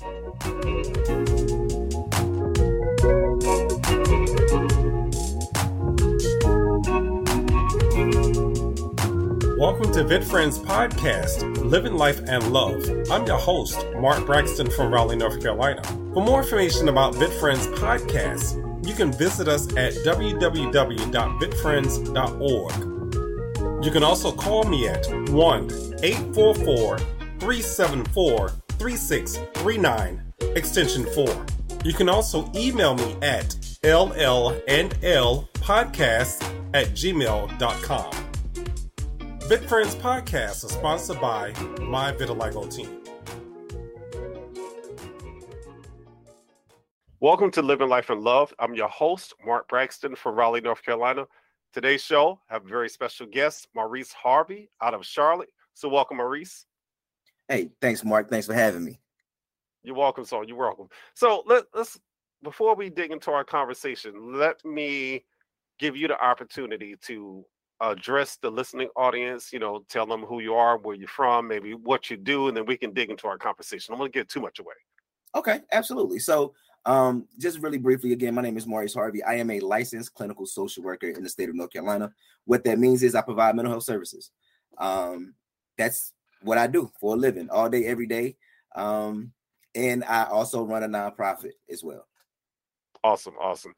Welcome to VidFriends Podcast, Living Life and Love. I'm your host, Mark Braxton from Raleigh, North Carolina. For more information about VidFriends Podcast, you can visit us at www.vidfriends.org. You can also call me at 1 844 374 3639, extension 4. You can also email me at llandlpodcast at gmail.com. VidFriends Podcast is sponsored by My Vitiligo Team. Welcome to Living Life in Love. I'm your host, Mark Braxton from Raleigh, North Carolina. Today's show, I have a very special guest, Maurice Harvey out of Charlotte. So welcome, Maurice. Hey, thanks, Mark. Thanks for having me. You're welcome, so you're welcome. So let, let's before we dig into our conversation, let me give you the opportunity to address the listening audience, you know, tell them who you are, where you're from, maybe what you do, and then we can dig into our conversation. I'm going to get too much away. Okay, absolutely. So, um, just really briefly, again, my name is Maurice Harvey. I am a licensed clinical social worker in the state of North Carolina. What that means is I provide mental health services. Um, that's what I do for a living, all day, every day. Um, and I also run a nonprofit as well. Awesome, awesome.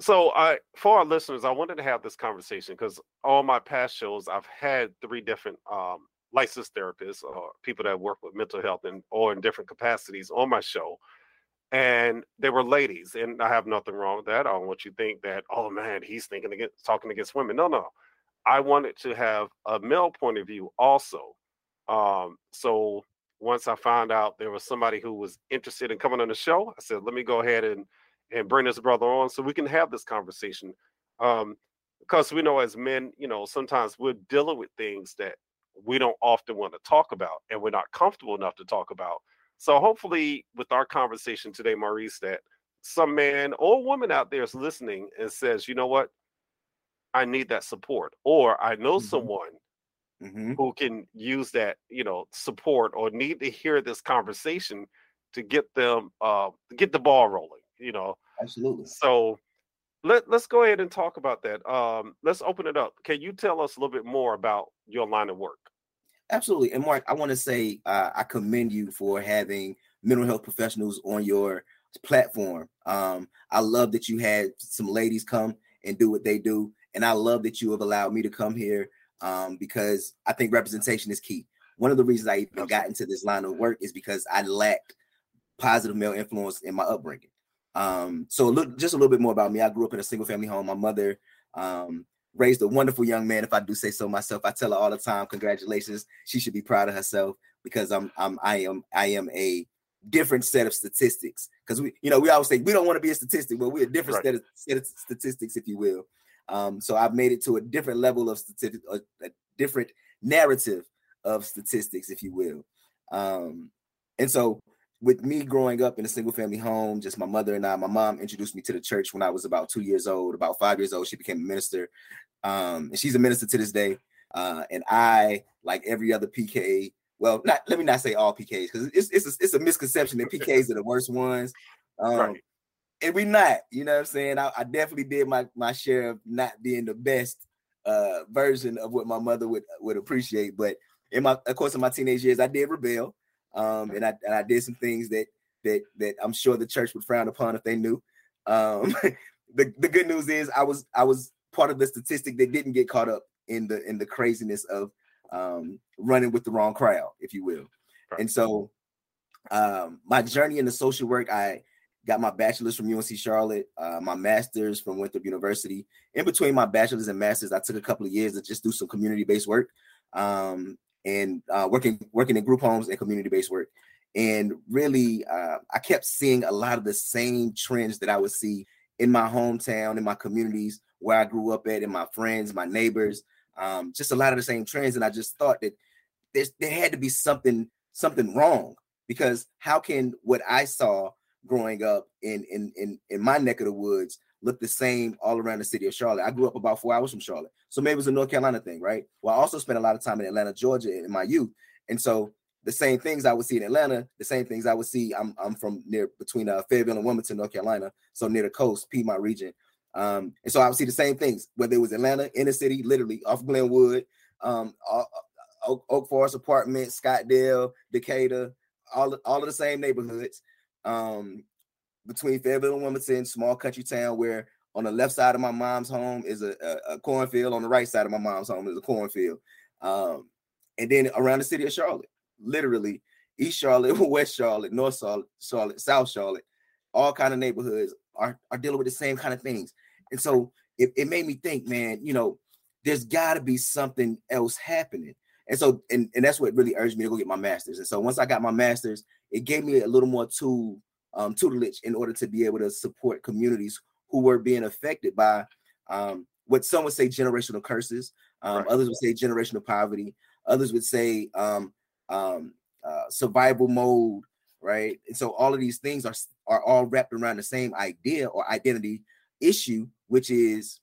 So I for our listeners, I wanted to have this conversation because all my past shows I've had three different um, licensed therapists or people that work with mental health and or in different capacities on my show. And they were ladies, and I have nothing wrong with that. I don't want you to think that, oh man, he's thinking against talking against women. No, no. I wanted to have a male point of view also. Um, so once I found out there was somebody who was interested in coming on the show, I said, let me go ahead and and bring this brother on so we can have this conversation. Um, because we know as men, you know, sometimes we're dealing with things that we don't often want to talk about and we're not comfortable enough to talk about. So hopefully with our conversation today, Maurice, that some man or woman out there is listening and says, you know what? I need that support. Or I know mm-hmm. someone mm-hmm. who can use that, you know, support or need to hear this conversation to get them uh get the ball rolling you know. Absolutely. So let let's go ahead and talk about that. Um, let's open it up. Can you tell us a little bit more about your line of work? Absolutely. And Mark, I want to say uh, I commend you for having mental health professionals on your platform. Um, I love that you had some ladies come and do what they do, and I love that you have allowed me to come here um, because I think representation is key. One of the reasons I even got into this line of work is because I lacked positive male influence in my upbringing. Um, so a little, just a little bit more about me. I grew up in a single family home. My mother um, raised a wonderful young man. If I do say so myself, I tell her all the time, congratulations. She should be proud of herself because I'm, I'm, I am, I am a different set of statistics. Because we, you know, we always say we don't want to be a statistic, but we're a different right. set, of, set of statistics, if you will. Um, so I've made it to a different level of statistics, a, a different narrative of statistics, if you will. Um, and so with me growing up in a single family home, just my mother and I, my mom introduced me to the church when I was about two years old. About five years old, she became a minister. Um, and she's a minister to this day. Uh, and I, like every other PK, well, not let me not say all PKs because it's it's a, it's a misconception that PKs are the worst ones. Um, right. And we not, you know what I'm saying? I, I, definitely did my my share of not being the best uh version of what my mother would would appreciate. But in my of course in my teenage years, I did rebel um, and I and I did some things that that that I'm sure the church would frown upon if they knew. Um, the the good news is I was I was part of the statistic that didn't get caught up in the in the craziness of um, running with the wrong crowd, if you will. Right. And so um, my journey into social work, I got my bachelor's from UNC Charlotte, uh, my master's from Winthrop University. In between my bachelor's and master's, I took a couple of years to just do some community-based work. Um, and uh, working working in group homes and community based work. And really, uh, I kept seeing a lot of the same trends that I would see in my hometown, in my communities where I grew up at, and my friends, my neighbors, um, just a lot of the same trends. And I just thought that there had to be something something wrong because how can what I saw growing up in in in in my neck of the woods looked the same all around the city of Charlotte. I grew up about four hours from Charlotte. So maybe it was a North Carolina thing, right? Well, I also spent a lot of time in Atlanta, Georgia in my youth. And so the same things I would see in Atlanta, the same things I would see. I'm I'm from near between uh, Fayetteville and Wilmington, North Carolina, so near the coast, Piedmont region. Um, and so I would see the same things, whether it was Atlanta, inner city, literally off Glenwood, um, Oak, Oak Forest Apartment, Scottdale, Decatur, all all of the same neighborhoods. Um, between Fayetteville and Wilmington, small country town where on the left side of my mom's home is a, a, a cornfield, on the right side of my mom's home is a cornfield. Um, and then around the city of Charlotte, literally East Charlotte, West Charlotte, North Charlotte, Charlotte, South Charlotte, all kind of neighborhoods are, are dealing with the same kind of things. And so it, it made me think, man, you know, there's got to be something else happening. And so, and, and that's what really urged me to go get my master's. And so once I got my master's, it gave me a little more tool um, tutelage in order to be able to support communities who were being affected by um, what some would say generational curses, um, right. others would say generational poverty, others would say um, um, uh, survival mode, right? And so all of these things are are all wrapped around the same idea or identity issue, which is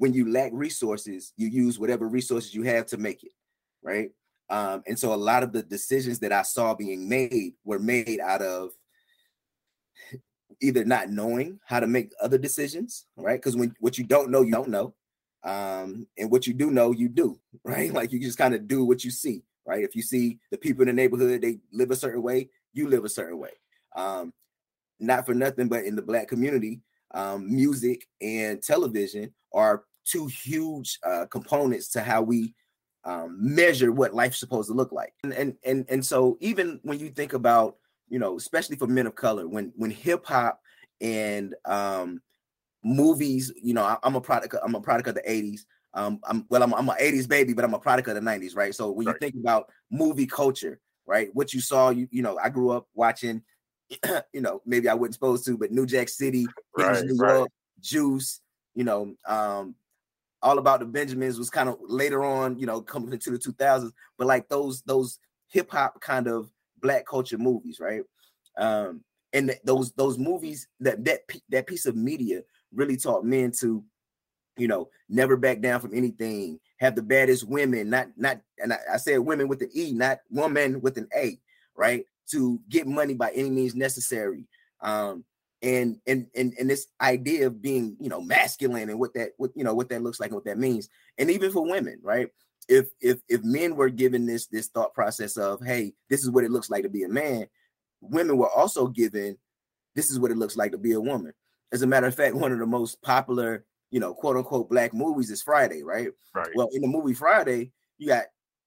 when you lack resources, you use whatever resources you have to make it, right? Um, and so a lot of the decisions that I saw being made were made out of either not knowing how to make other decisions, right? Because when what you don't know, you don't know. Um, and what you do know, you do, right? Like you just kind of do what you see, right? If you see the people in the neighborhood, they live a certain way, you live a certain way. Um, not for nothing, but in the black community, um, music and television are two huge uh, components to how we um, measure what life's supposed to look like. And, and and and so even when you think about you know, especially for men of color, when when hip hop and um, movies, you know, I, am a product. I'm a product of the '80s. Um, I'm well, I'm, I'm an '80s baby, but I'm a product of the '90s, right? So when right. you think about movie culture, right, what you saw, you you know, I grew up watching, you know, maybe I wasn't supposed to, but New Jack City, right, New right. York, Juice, you know, um, all about the Benjamins was kind of later on, you know, coming into the 2000s, but like those those hip hop kind of black culture movies, right? Um, and th- those those movies that that that piece of media really taught men to, you know, never back down from anything. Have the baddest women, not not, and I, I said women with an E, not woman with an A, right? To get money by any means necessary. Um, and and and and this idea of being, you know, masculine and what that what you know what that looks like and what that means, and even for women, right? if if if men were given this this thought process of hey this is what it looks like to be a man women were also given this is what it looks like to be a woman. As a matter of fact one of the most popular you know quote unquote black movies is friday right? Right. Well in the movie friday you got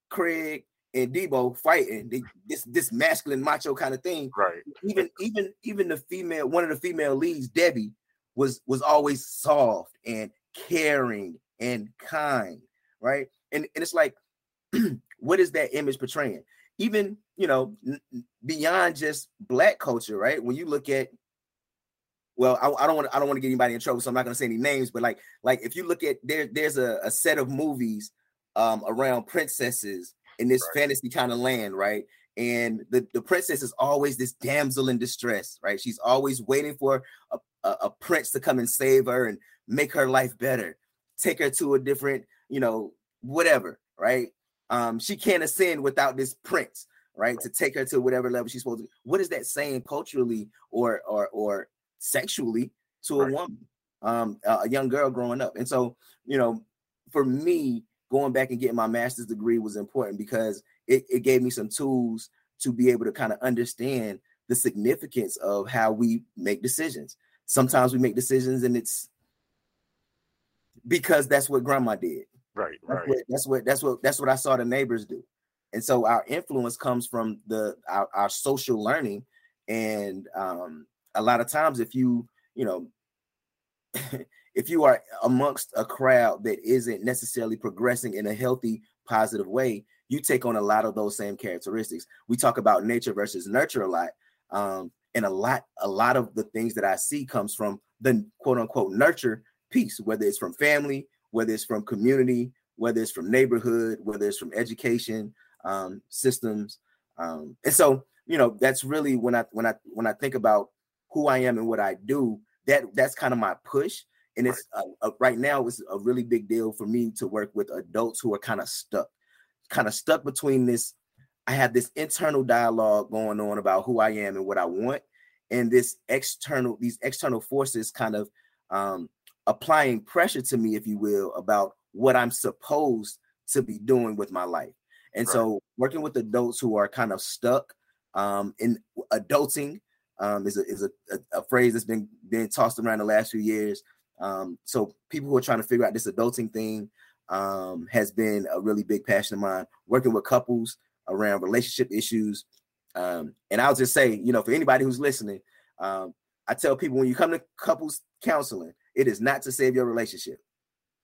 craig and debo fighting they, this this masculine macho kind of thing. Right. Even even even the female one of the female leads debbie was was always soft and caring and kind right? And, and it's like what is that image portraying? Even you know n- beyond just black culture right? When you look at well i, I don't want i don't want to get anybody in trouble so i'm not going to say any names but like like if you look at there there's a, a set of movies um around princesses in this right. fantasy kind of land right and the, the princess is always this damsel in distress right she's always waiting for a, a, a prince to come and save her and make her life better take her to a different you know whatever, right? Um, she can't ascend without this prince, right? To take her to whatever level she's supposed to. What is that saying culturally or or or sexually to a right. woman, um, a young girl growing up? And so, you know, for me, going back and getting my master's degree was important because it, it gave me some tools to be able to kind of understand the significance of how we make decisions. Sometimes we make decisions and it's because that's what grandma did. Right, that's right. What, that's what that's what that's what I saw the neighbors do. And so our influence comes from the our, our social learning. And um, a lot of times if you, you know, if you are amongst a crowd that isn't necessarily progressing in a healthy, positive way, you take on a lot of those same characteristics. We talk about nature versus nurture a lot. Um, and a lot, a lot of the things that I see comes from the quote unquote nurture piece, whether it's from family, whether it's from community, whether it's from neighborhood, whether it's from education um, systems. Um, and so, you know, that's really when I when I when I think about who I am and what I do, that that's kind of my push. And it's uh, uh, right now it's a really big deal for me to work with adults who are kind of stuck, kind of stuck between this I have this internal dialogue going on about who I am and what I want, and this external these external forces kind of um, applying pressure to me, if you will, about what I'm supposed to be doing with my life. And right. so, working with adults who are kind of stuck um, in adulting um, is a is a, a, a, phrase that's been been tossed around the last few years. Um, so, people who are trying to figure out this adulting thing um, has been a really big passion of mine. Working with couples around relationship issues, um, and I'll just say, you know, for anybody who's listening, um, I tell people when you come to couples counseling, it is not to save your relationship.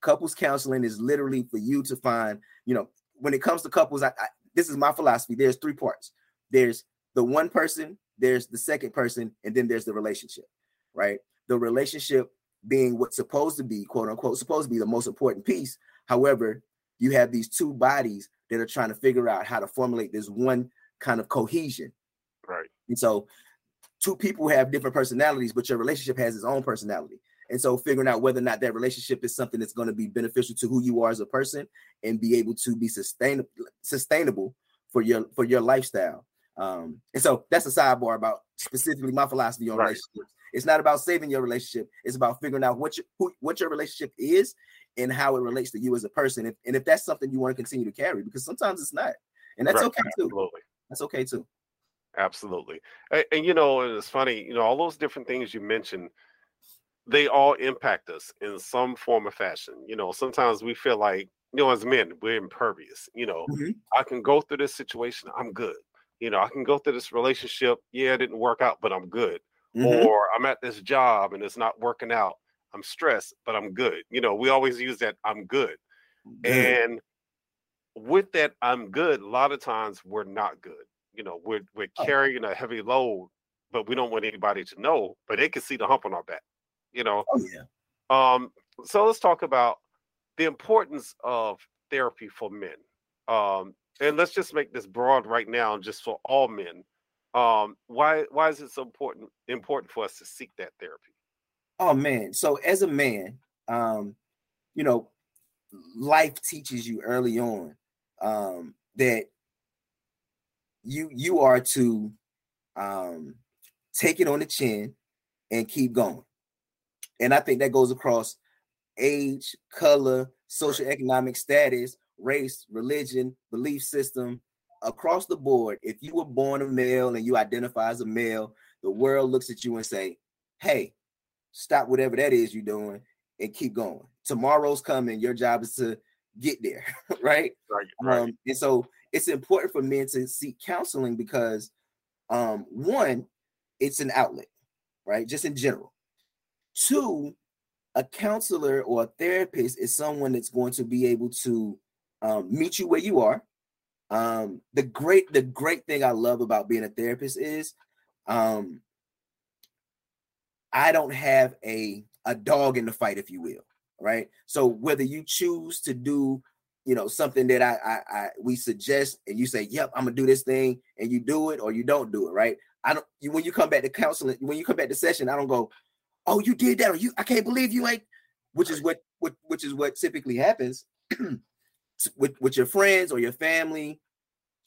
Couples counseling is literally for you to find, you know, when it comes to couples, I, I, this is my philosophy. There's three parts. There's the one person, there's the second person, and then there's the relationship, right? The relationship being what's supposed to be, quote unquote, supposed to be the most important piece. However, you have these two bodies that are trying to figure out how to formulate this one kind of cohesion. Right. And so two people have different personalities, but your relationship has its own personality. And so figuring out whether or not that relationship is something that's going to be beneficial to who you are as a person and be able to be sustainable sustainable for your for your lifestyle. Um, and so that's a sidebar about specifically my philosophy on right. relationships. It's not about saving your relationship. It's about figuring out what your who, what your relationship is and how it relates to you as a person. If, and if that's something you want to continue to carry, because sometimes it's not, and that's right. okay too. Absolutely. That's okay too. Absolutely. And, and, you know, it's funny, you know, all those different things you mentioned, they all impact us in some form or fashion. You know, sometimes we feel like, you know, as men, we're impervious. You know, mm-hmm. I can go through this situation, I'm good. You know, I can go through this relationship, yeah, it didn't work out, but I'm good. Mm-hmm. Or I'm at this job and it's not working out. I'm stressed, but I'm good. You know, we always use that I'm good. And with that I'm good, a lot of times we're not good you know, we're we're oh. carrying a heavy load, but we don't want anybody to know, but they can see the hump on our back, you know. Oh yeah. Um, so let's talk about the importance of therapy for men. Um, and let's just make this broad right now, just for all men. Um, why why is it so important important for us to seek that therapy? Oh man, so as a man, um, you know, life teaches you early on um, that you you are to um take it on the chin and keep going. And I think that goes across age, color, social economic status, race, religion, belief system, across the board. If you were born a male and you identify as a male, the world looks at you and say, "Hey, stop whatever that is you're doing and keep going. Tomorrow's coming. Your job is to get there, right? Right. right. Um, and so it's important for men to seek counseling because um one it's an outlet right just in general two a counselor or a therapist is someone that's going to be able to um, meet you where you are um the great the great thing i love about being a therapist is um i don't have a a dog in the fight if you will right? So whether you choose to do you know something that I, I I we suggest and you say yep I'm gonna do this thing and you do it or you don't do it right? I don't you when you come back to counseling when you come back to session I don't go oh you did that or you I can't believe you ain't which is what, what which is what typically happens with with your friends or your family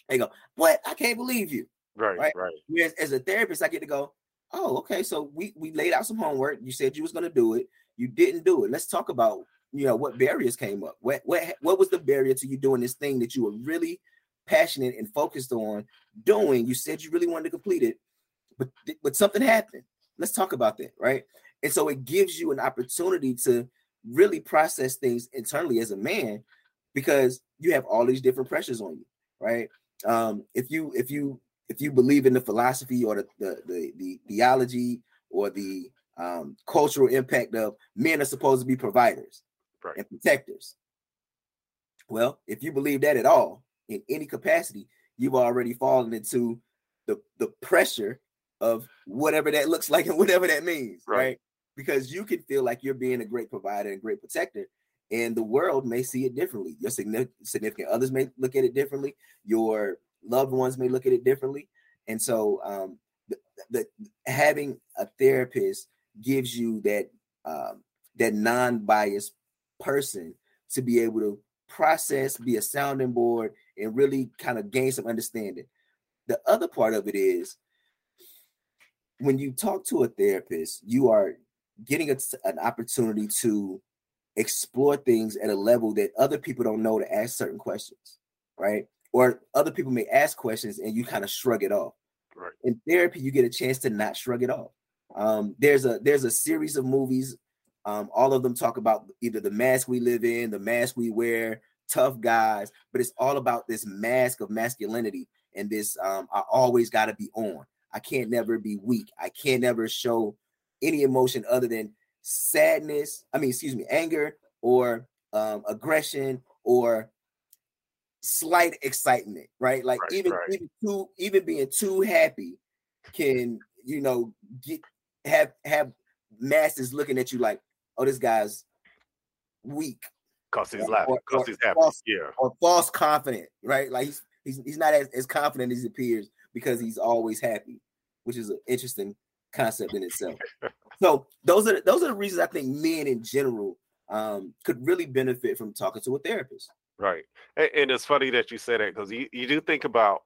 they go what? I can't believe you right right, right. Whereas, as a therapist I get to go oh okay so we we laid out some homework. You said you was gonna do it. You didn't do it. Let's talk about you know what barriers came up. What what what was the barrier to you doing this thing that you were really passionate and focused on doing? You said you really wanted to complete it but but something happened. Let's talk about that right? And so it gives you an opportunity to really process things internally as a man because you have all these different pressures on you right um if you if you if you believe in the philosophy or the the the, the theology or the um, cultural impact of men are supposed to be providers right. and protectors. Well, if you believe that at all in any capacity, you've already fallen into the the pressure of whatever that looks like and whatever that means, right? right? Because you can feel like you're being a great provider and great protector, and the world may see it differently. Your significant others may look at it differently. Your loved ones may look at it differently, and so um, the, the having a therapist gives you that um, that non-biased person to be able to process, be a sounding board, and really kind of gain some understanding. The other part of it is when you talk to a therapist, you are getting a, an opportunity to explore things at a level that other people don't know to ask certain questions, right? Or other people may ask questions and you kind of shrug it off. Right. In therapy, you get a chance to not shrug it off. Um, there's a there's a series of movies. Um, all of them talk about either the mask we live in, the mask we wear, tough guys, but it's all about this mask of masculinity and this um, I always got to be on. I can't never be weak. I can't never show any emotion other than sadness. I mean, excuse me, anger or um, aggression or slight excitement, right? Like Right, even right. even too even being too happy can you know get have have masses looking at you like, oh, this guy's weak Cause he's laughing. or- Cause or he's happy. false- Yeah. or false confident, right? Like he's he's, he's not as, as confident as he appears because he's always happy, which is an interesting concept in itself. So those are those are the reasons I think men in general um, could really benefit from talking to a therapist. Right. And, and it's funny that you say that because you, you do think about,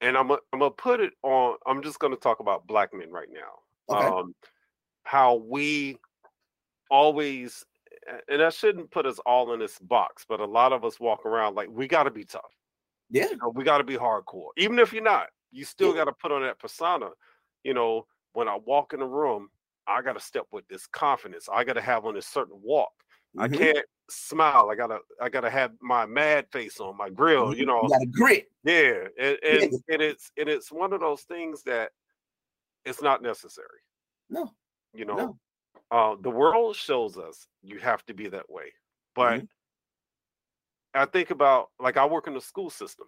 and I'm gonna- I'm gonna put it on. I'm just gonna talk about black men right now. Okay. Um, how we always, and I shouldn't put us all in this box, but a lot of us walk around like we got to be tough. Yeah, You know, we got to be hardcore, even if you're not. You still Yeah. got to put on that persona. You know, when I walk in the room, I got to step with this confidence. I got to have on a certain walk. I Mhm. can't smile. I gotta I gotta have my mad face on my grill. You know, you grit. yeah. And, and, Yeah. and it's and it's one of those things that it's not necessary. No, You know, no. uh, the world shows us you have to be that way. But Mhm. I think about like I work in the school system,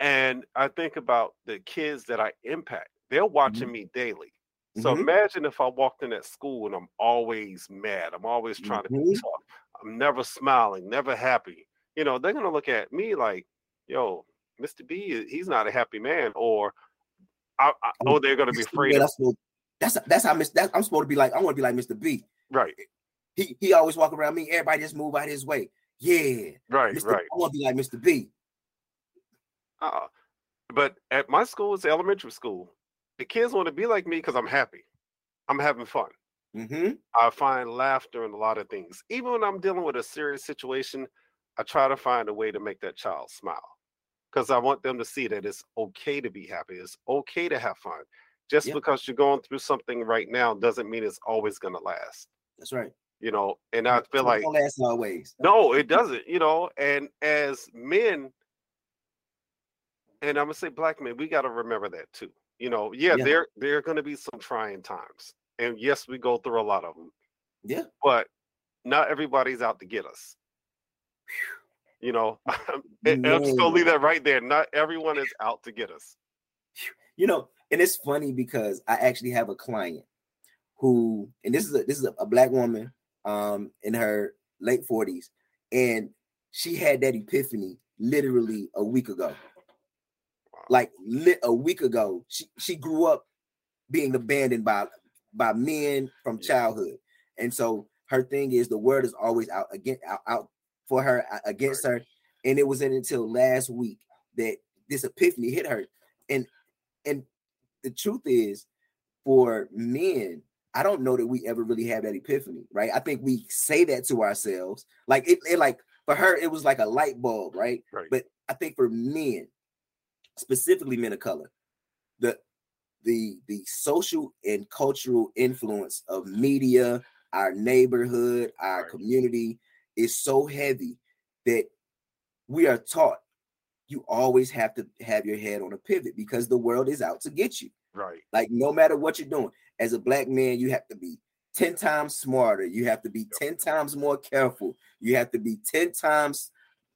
and I think about the kids that I impact. They're watching me daily. So Mhm. imagine if I walked in that school and I'm always mad. I'm always trying to be tough. I'm never smiling, never happy. You know, they're gonna look at me like, "Yo, Mr. B, he's not a happy man," or, I, I, Oh, "Oh, they're gonna be That's afraid." what Of, That's that's how I'm supposed to be like. I want to be like Mr. B. right, He he always walk around me. Everybody just move out his way. Yeah, right, Mr. right. I want to be like Mr. B. Uh, but at my school, it's elementary school. The kids want to be like me because I'm happy. I'm having fun. Mm-hmm. I find laughter in a lot of things. Even when I'm dealing with a serious situation, I try to find a way to make that child smile because I want them to see that it's okay to be happy. It's okay to have fun. Just Yeah. because you're going through something right now doesn't mean it's always going to last. That's right. You know, and I feel it like last always. no, it doesn't. You know, and as men, and I'm gonna say black men, we got to remember that too. You know, yeah, Yeah. there there are going to be some trying times, and yes, we go through a lot of them. Yeah. but not everybody's out to get us. You know, and I'm just gonna leave that right there. Not everyone is out to get us. You know, and it's funny because I actually have a client who, and this is a this is a, a black woman um in her late 40s, and she had that epiphany literally a week ago. Like lit a week ago, she she grew up being abandoned by by men from childhood, and so her thing is the word is always out again out, out for her against her, and it wasn't until last week that this epiphany hit her, and and the truth is, for men, I don't know that we ever really have that epiphany, right? I think we say that to ourselves, like it, it like for her, it was like a light bulb, right? Right. But I think for men, specifically men of color, the the the social and cultural influence of media, our neighborhood, our Right. community is so heavy that we are taught you always have to have your head on a pivot because the world is out to get you. Right. Like no matter what you're doing, as a black man, you have to be 10 times smarter. You have to be 10 times more careful. You have to be 10 times,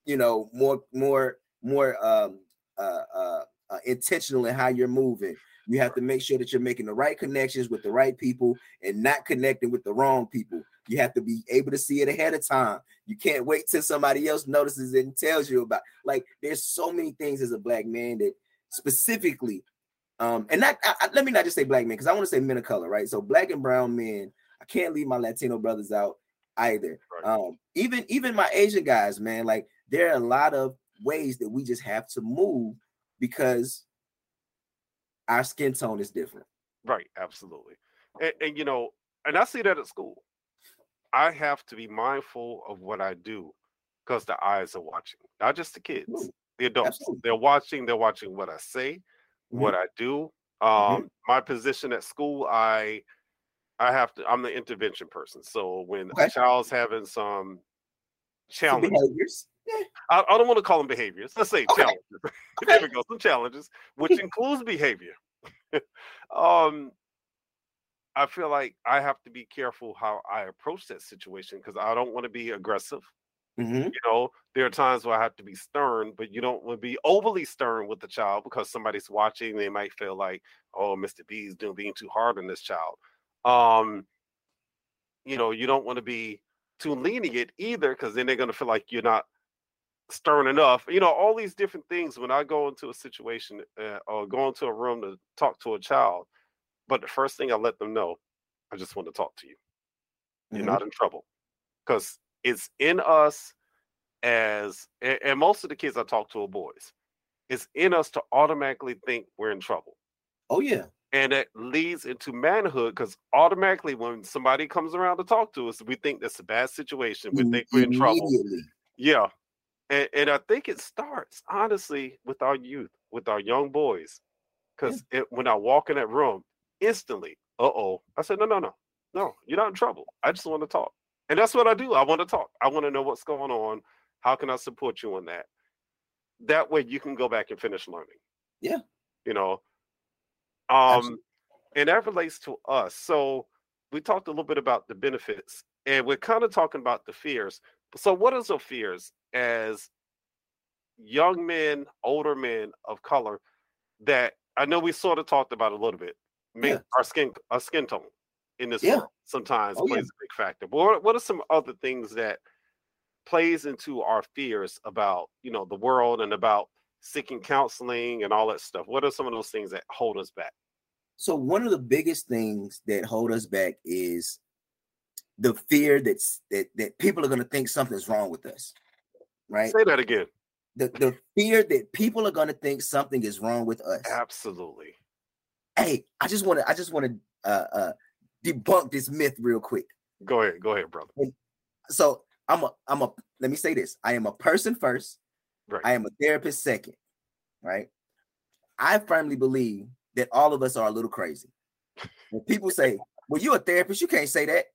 you know, more, more, more um uh, uh, uh intentional in how you're moving. You have to make sure that you're making the right connections with the right people and not connecting with the wrong people. You have to be able to see it ahead of time. You can't wait till somebody else notices it and tells you about. Like, there's so many things as a black man that specifically um, and not I, I- let me not just say black men because I want to say men of color, right? So black and brown men. I can't leave my Latino brothers out either. Right. Um, even even my Asian guys, man. Like there are a lot of ways that we just have to move because our skin tone is different. Right, absolutely. And, and you know, and I see that at school. I have to be mindful of what I do because the eyes are watching, not just the kids, Ooh, the adults. Absolutely. They're watching, they're watching what I say, mm-hmm. what I do. Mm-hmm. Um, mm-hmm. my position at school, I I have to, I'm the intervention person. So when okay. a child's having some challenges, some behaviors. Yeah. I, I, don't want to call them behaviors. Let's say okay. challenges. there we go, some challenges, which includes behavior. um, I feel like I have to be careful how I approach that situation because I don't want to be aggressive. Mm-hmm. You know, there are times where I have to be stern, but you don't want to be overly stern with the child because somebody's watching. They might feel like, oh, Mr. B is doing being too hard on this child. Um, you know, you don't want to be too lenient either because then they're going to feel like you're not stern enough. You know, all these different things when I go into a situation uh, or go into a room to talk to a child. But the first thing I let them know, I just want to talk to you. You're mm-hmm. not in trouble because it's in us as, and, most of the kids I talk to are boys. It's in us to automatically think we're in trouble. Oh yeah. And it leads into manhood because automatically when somebody comes around to talk to us, we think that's a bad situation. We think we're in trouble. Yeah. And, and I think it starts honestly with our youth, with our young boys. Because yeah. when I walk in that room, instantly, uh oh, I said, no, no, no, no, you're not in trouble. I just want to talk. And that's what I do. I want to talk. I want to know what's going on. How can I support you in that? That way you can go back and finish learning. Yeah. You know, um, Absolutely. and that relates to us. So we talked a little bit about the benefits and we're kind of talking about the fears. So what are the fears as young men, older men of color that I know we sort of talked about a little bit. Yeah. Our skin, our skin tone in this yeah. world sometimes oh, plays yeah. a big factor. But what, what are some other things that plays into our fears about you know the world and about seeking counseling and all that stuff? What are some of those things that hold us back? So one of the biggest things that hold us back is the fear that's that that people are going to think something's wrong with us. Right? Say that again. The the fear that people are going to think something is wrong with us. Absolutely. Hey, I just want to I just want to uh, uh, debunk this myth real quick. Go ahead, go ahead, brother. So I'm a I'm a let me say this. I am a person first. Right. I am a therapist second. Right. I firmly believe that all of us are a little crazy. When people say, Well, you're a therapist, you can't say that.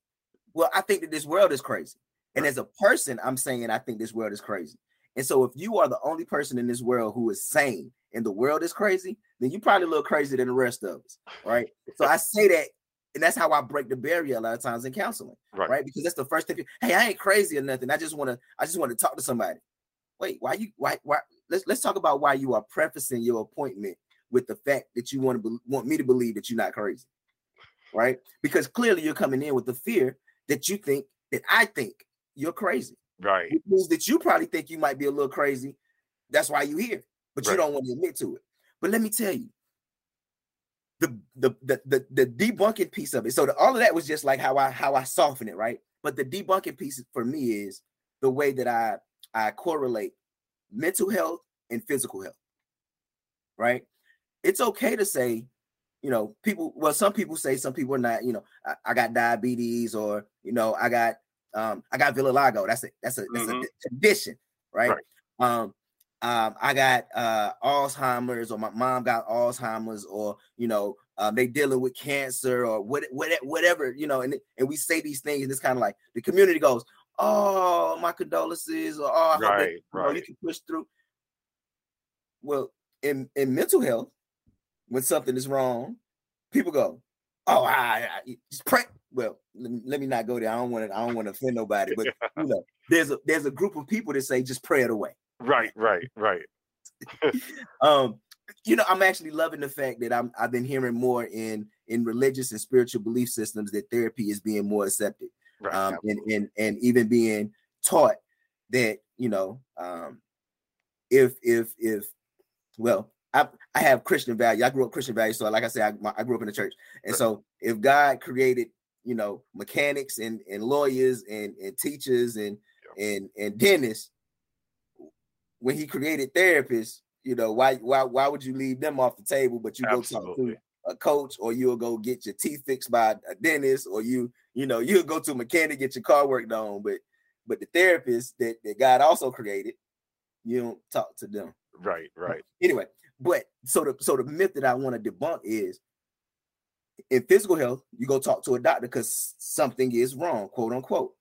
Well, I think that this world is crazy. And as a person, I'm saying I think this world is crazy. And so if you are the only person in this world who is sane and the world is crazy, then you're probably a little crazier than the rest of us. Right. so I say that and that's how I break the barrier a lot of times in counseling, right? right? Because that's the first thing. Hey, I ain't crazy or nothing. I just want to. I just want to talk to somebody. Wait, why you? Why? Why? Let's let's talk about why you are prefacing your appointment with the fact that you want to be, want me to believe that you're not crazy, right? Because clearly you're coming in with the fear that you think that I think you're crazy, right? Which means that you probably think you might be a little crazy. That's why you're here, but right. you don't want to admit to it. But let me tell you, the the the the, the debunking piece of it. So the, all of that was just like how I how I soften it, right? But the debunking piece for me is the way that I I correlate mental health and physical health. Right? It's okay to say, you know, people. Well, some people say some people are not. You know, I, I got diabetes, or you know, I got um I got vitiligo. That's a that's a that's mm-hmm. a condition, right? right? Um, um, I got uh, Alzheimer's, or my mom got Alzheimer's, or you know, um, they dealing with cancer, or what, what, whatever, you know, and and we say these things, and it's kind of like the community goes, "Oh, my condolences," or "Oh, right, that, right. You, you can push through." Well, in in mental health, when something is wrong, people go, "Oh, I, I just pray." Well, let me, not go there. I don't want to. I don't want to offend nobody, but you know, there's a there's a group of people that say just pray it away. Right, right, right. um, you know, I'm actually loving the fact that I'm I've been hearing more in in religious and spiritual belief systems that therapy is being more accepted. Right, um, and, and and even being taught that, you know, um, if if if well, I, I have Christian value. I grew up Christian value. So, like I said, I, I grew up in the church. And so, if God created, you know, mechanics and, and lawyers and, and teachers and, and, and dentists, when he created therapists, you know, why why why would you leave them off the table, but you Absolutely. go talk to a coach, or you'll go get your teeth fixed by a dentist, or you you know you'll go to a mechanic get your car worked on, but but the therapist that, that God also created, you don't talk to them. Right, right. Anyway, but so the so the myth that I want to debunk is in physical health, you go talk to a doctor because something is wrong, quote unquote.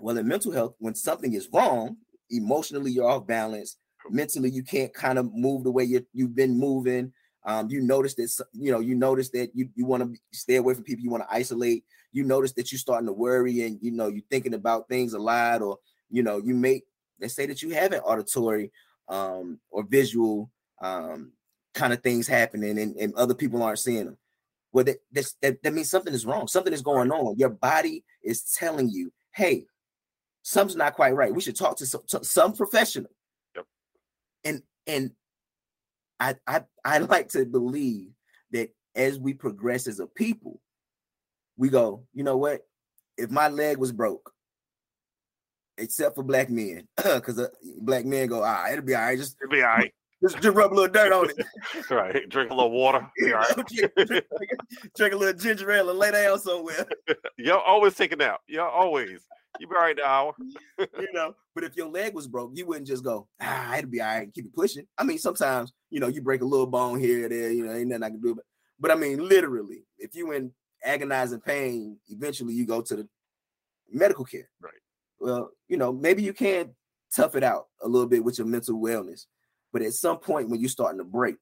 Well, in mental health, when something is wrong, emotionally you're off balance, mentally you can't kind of move the way you you've been moving. Um, you notice that you know you notice that you you want to stay away from people, you want to isolate. You notice that you're starting to worry, and you know you're thinking about things a lot, or you know you make let's say that you have an auditory um, or visual um, kind of things happening, and, and other people aren't seeing them. Well, that, that's, that that means something is wrong. Something is going on. Your body is telling you, "Hey, something's not quite right. We should talk to some, to some professional." Yep. And and I I I like to believe that as we progress as a people, we go, you know what? If my leg was broke, except for black men, because uh, black men go, ah, it'll be all right. Just It'll be all right. Just, just rub a little dirt on it. That's right. Drink a little water. All right. drink, drink- drink a little ginger ale and lay down somewhere. Y'all always take a nap. Y'all always. You be all right now. you know. But if your leg was broke, you wouldn't just go, ah, it'll be all right, keep it pushing. I mean, sometimes you know you break a little bone here or there, you know, ain't nothing I can do. But but I mean, literally, if you in agonizing pain, eventually you go to the medical care. Right. Well, you know, maybe you can tough it out a little bit with your mental wellness, but at some point when you're starting to break,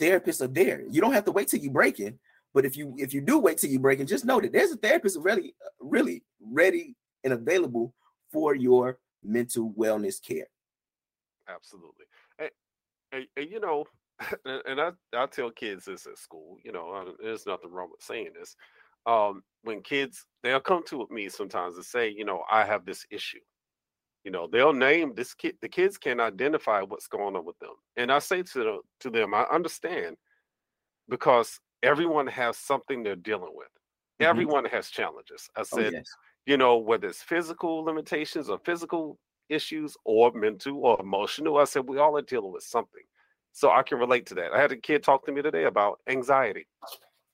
therapists are there. You don't have to wait till you breaking. But if you if you do wait till you breaking, just know that there's a therapist really really ready and available for your mental wellness care. Absolutely. And, and, and, you know, and, and I, I tell kids this at school, you know, I, there's nothing wrong with saying this. Um, when kids, they'll come to me sometimes and say, you know, I have this issue. You know, they'll name this kid, the kids can identify what's going on with them. And I say to, the, to them, I understand because everyone has something they're dealing with. Mhm. Everyone has challenges. I Oh, said, yes. you know, whether it's physical limitations or physical issues or mental or emotional. I said, we all are dealing with something. So I can relate to that. I had a kid talk to me today about anxiety.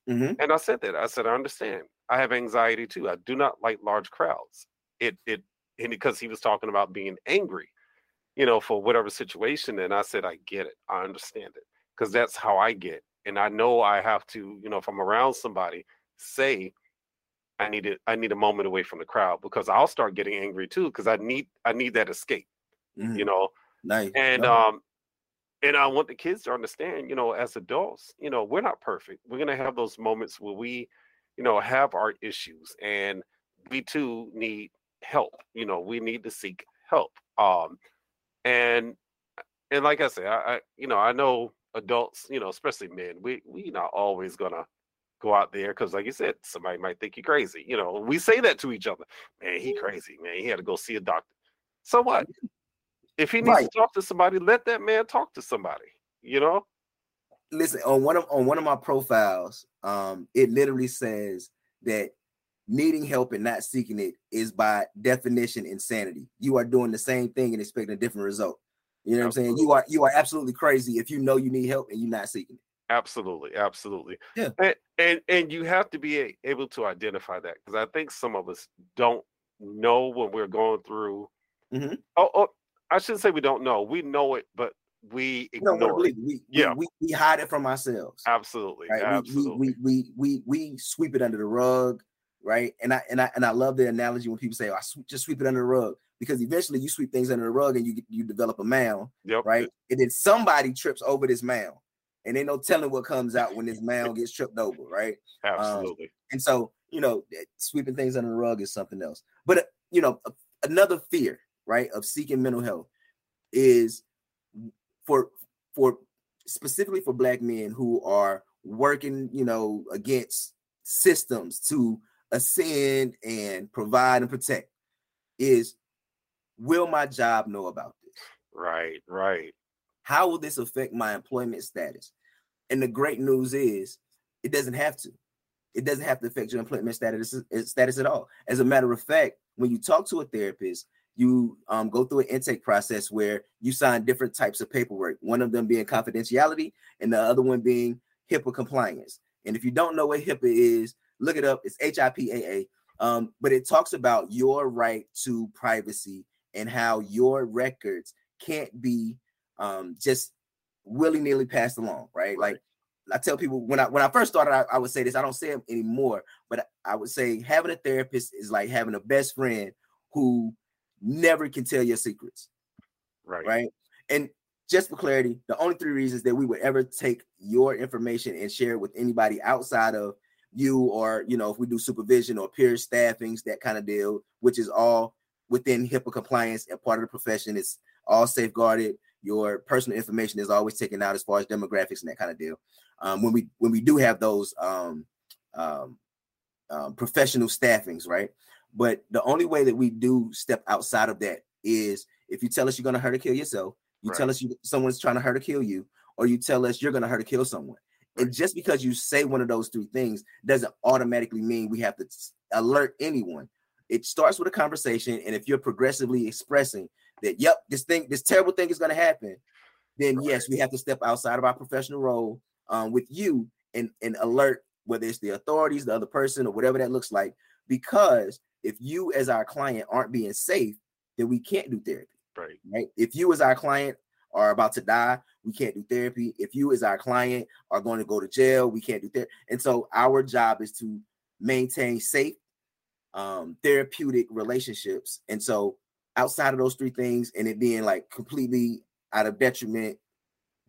Mhm. And I said that. I said, I understand. I have anxiety too. I do not like large crowds. It it and because he was talking about being angry, you know, for whatever situation. And I said, I get it. I understand it. Because that's how I get. And I know I have to, you know, if I'm around somebody, say, I need it, I need a moment away from the crowd because I'll start getting angry too, because I need I need that escape, Mhm. you know. Nice. And No. um and I want the kids to understand, you know, as adults, you know, we're not perfect. We're gonna have those moments where we, you know, have our issues and we too need help. You know, we need to seek help. Um and and like I say, I, I you know, I know adults, you know, especially men, we we not always gonna go out there because like you said, somebody might think you're crazy. You know, we say that to each other. Man, he crazy, man. He had to go see a doctor. So what? If he needs Right. to talk to somebody, let that man talk to somebody. You know? listen on one of on one of my profiles um it literally says that needing help and not seeking it is by definition insanity you are doing the same thing and expecting a different result you know what i'm saying you are you are absolutely crazy if you know you need help and you're not seeking it Absolutely, absolutely. Yeah. And and, and you have to be able to identify that because I think some of us don't know when we're going through. Mhm. Oh, oh, I shouldn't say we don't know. We know it, but we we don't want to ignore it. We, Yeah. we, we, we hide it from ourselves Absolutely, right? Absolutely. We, we, we, we, we sweep it under the rug, right? And I and I and I love the analogy when people say, oh, "I sw- just sweep it under the rug," because eventually you sweep things under the rug and you you develop a mound, yep. right? And then somebody trips over this mound, and ain't no telling what comes out when this mound gets tripped over, right? Absolutely. And so you know, sweeping things under the rug is something else. But uh, you know, another fear, right, of seeking mental health is for for specifically for black men who are working, you know, against systems to ascend and provide and protect is will my job know about this? right, right. How will this affect my employment status? And the great news is it doesn't have to. It doesn't have to affect your employment status status at all. As a matter of fact, when you talk to a therapist, you um, go through an intake process where you sign different types of paperwork. One of them being confidentiality, and the other one being HIPAA compliance. And if you don't know what HIPAA is, look it up. It's HIPAA. Um, but it talks about your right to privacy and how your records can't be um, just willy nilly passed along, right? Like I tell people when I when I first started, I, I, would say this. I don't say it anymore, but I would say having a therapist is like having a best friend who never can tell your secrets. Right. Right. And just for clarity, the only three reasons that we would ever take your information and share it with anybody outside of you, or you know, if we do supervision or peer staffings, that kind of deal, which is all within HIPAA compliance and part of the profession. It's all safeguarded. Your personal information is always taken out as far as demographics and that kind of deal. Um, when we when we do have those um, um, um, professional staffings, right? But the only way that we do step outside of that is if you tell us you're going to hurt or kill yourself, you right. tell us you, someone's trying to hurt or kill you, or you tell us you're going to hurt or kill someone. And just because you say one of those three things doesn't automatically mean we have to alert anyone. It starts with a conversation, and if you're progressively expressing that, yep, this thing, this terrible thing is going to happen, then right. yes, we have to step outside of our professional role um, with you and and alert whether it's the authorities, the other person, or whatever that looks like, because if you as our client aren't being safe, then we can't do therapy. Right. Right. If you as our client are about to die, we can't do therapy. If you as our client are going to go to jail, we can't do therapy. And so our job is to maintain safe, um, therapeutic relationships. And so outside of those three things, and it being like completely out of detriment,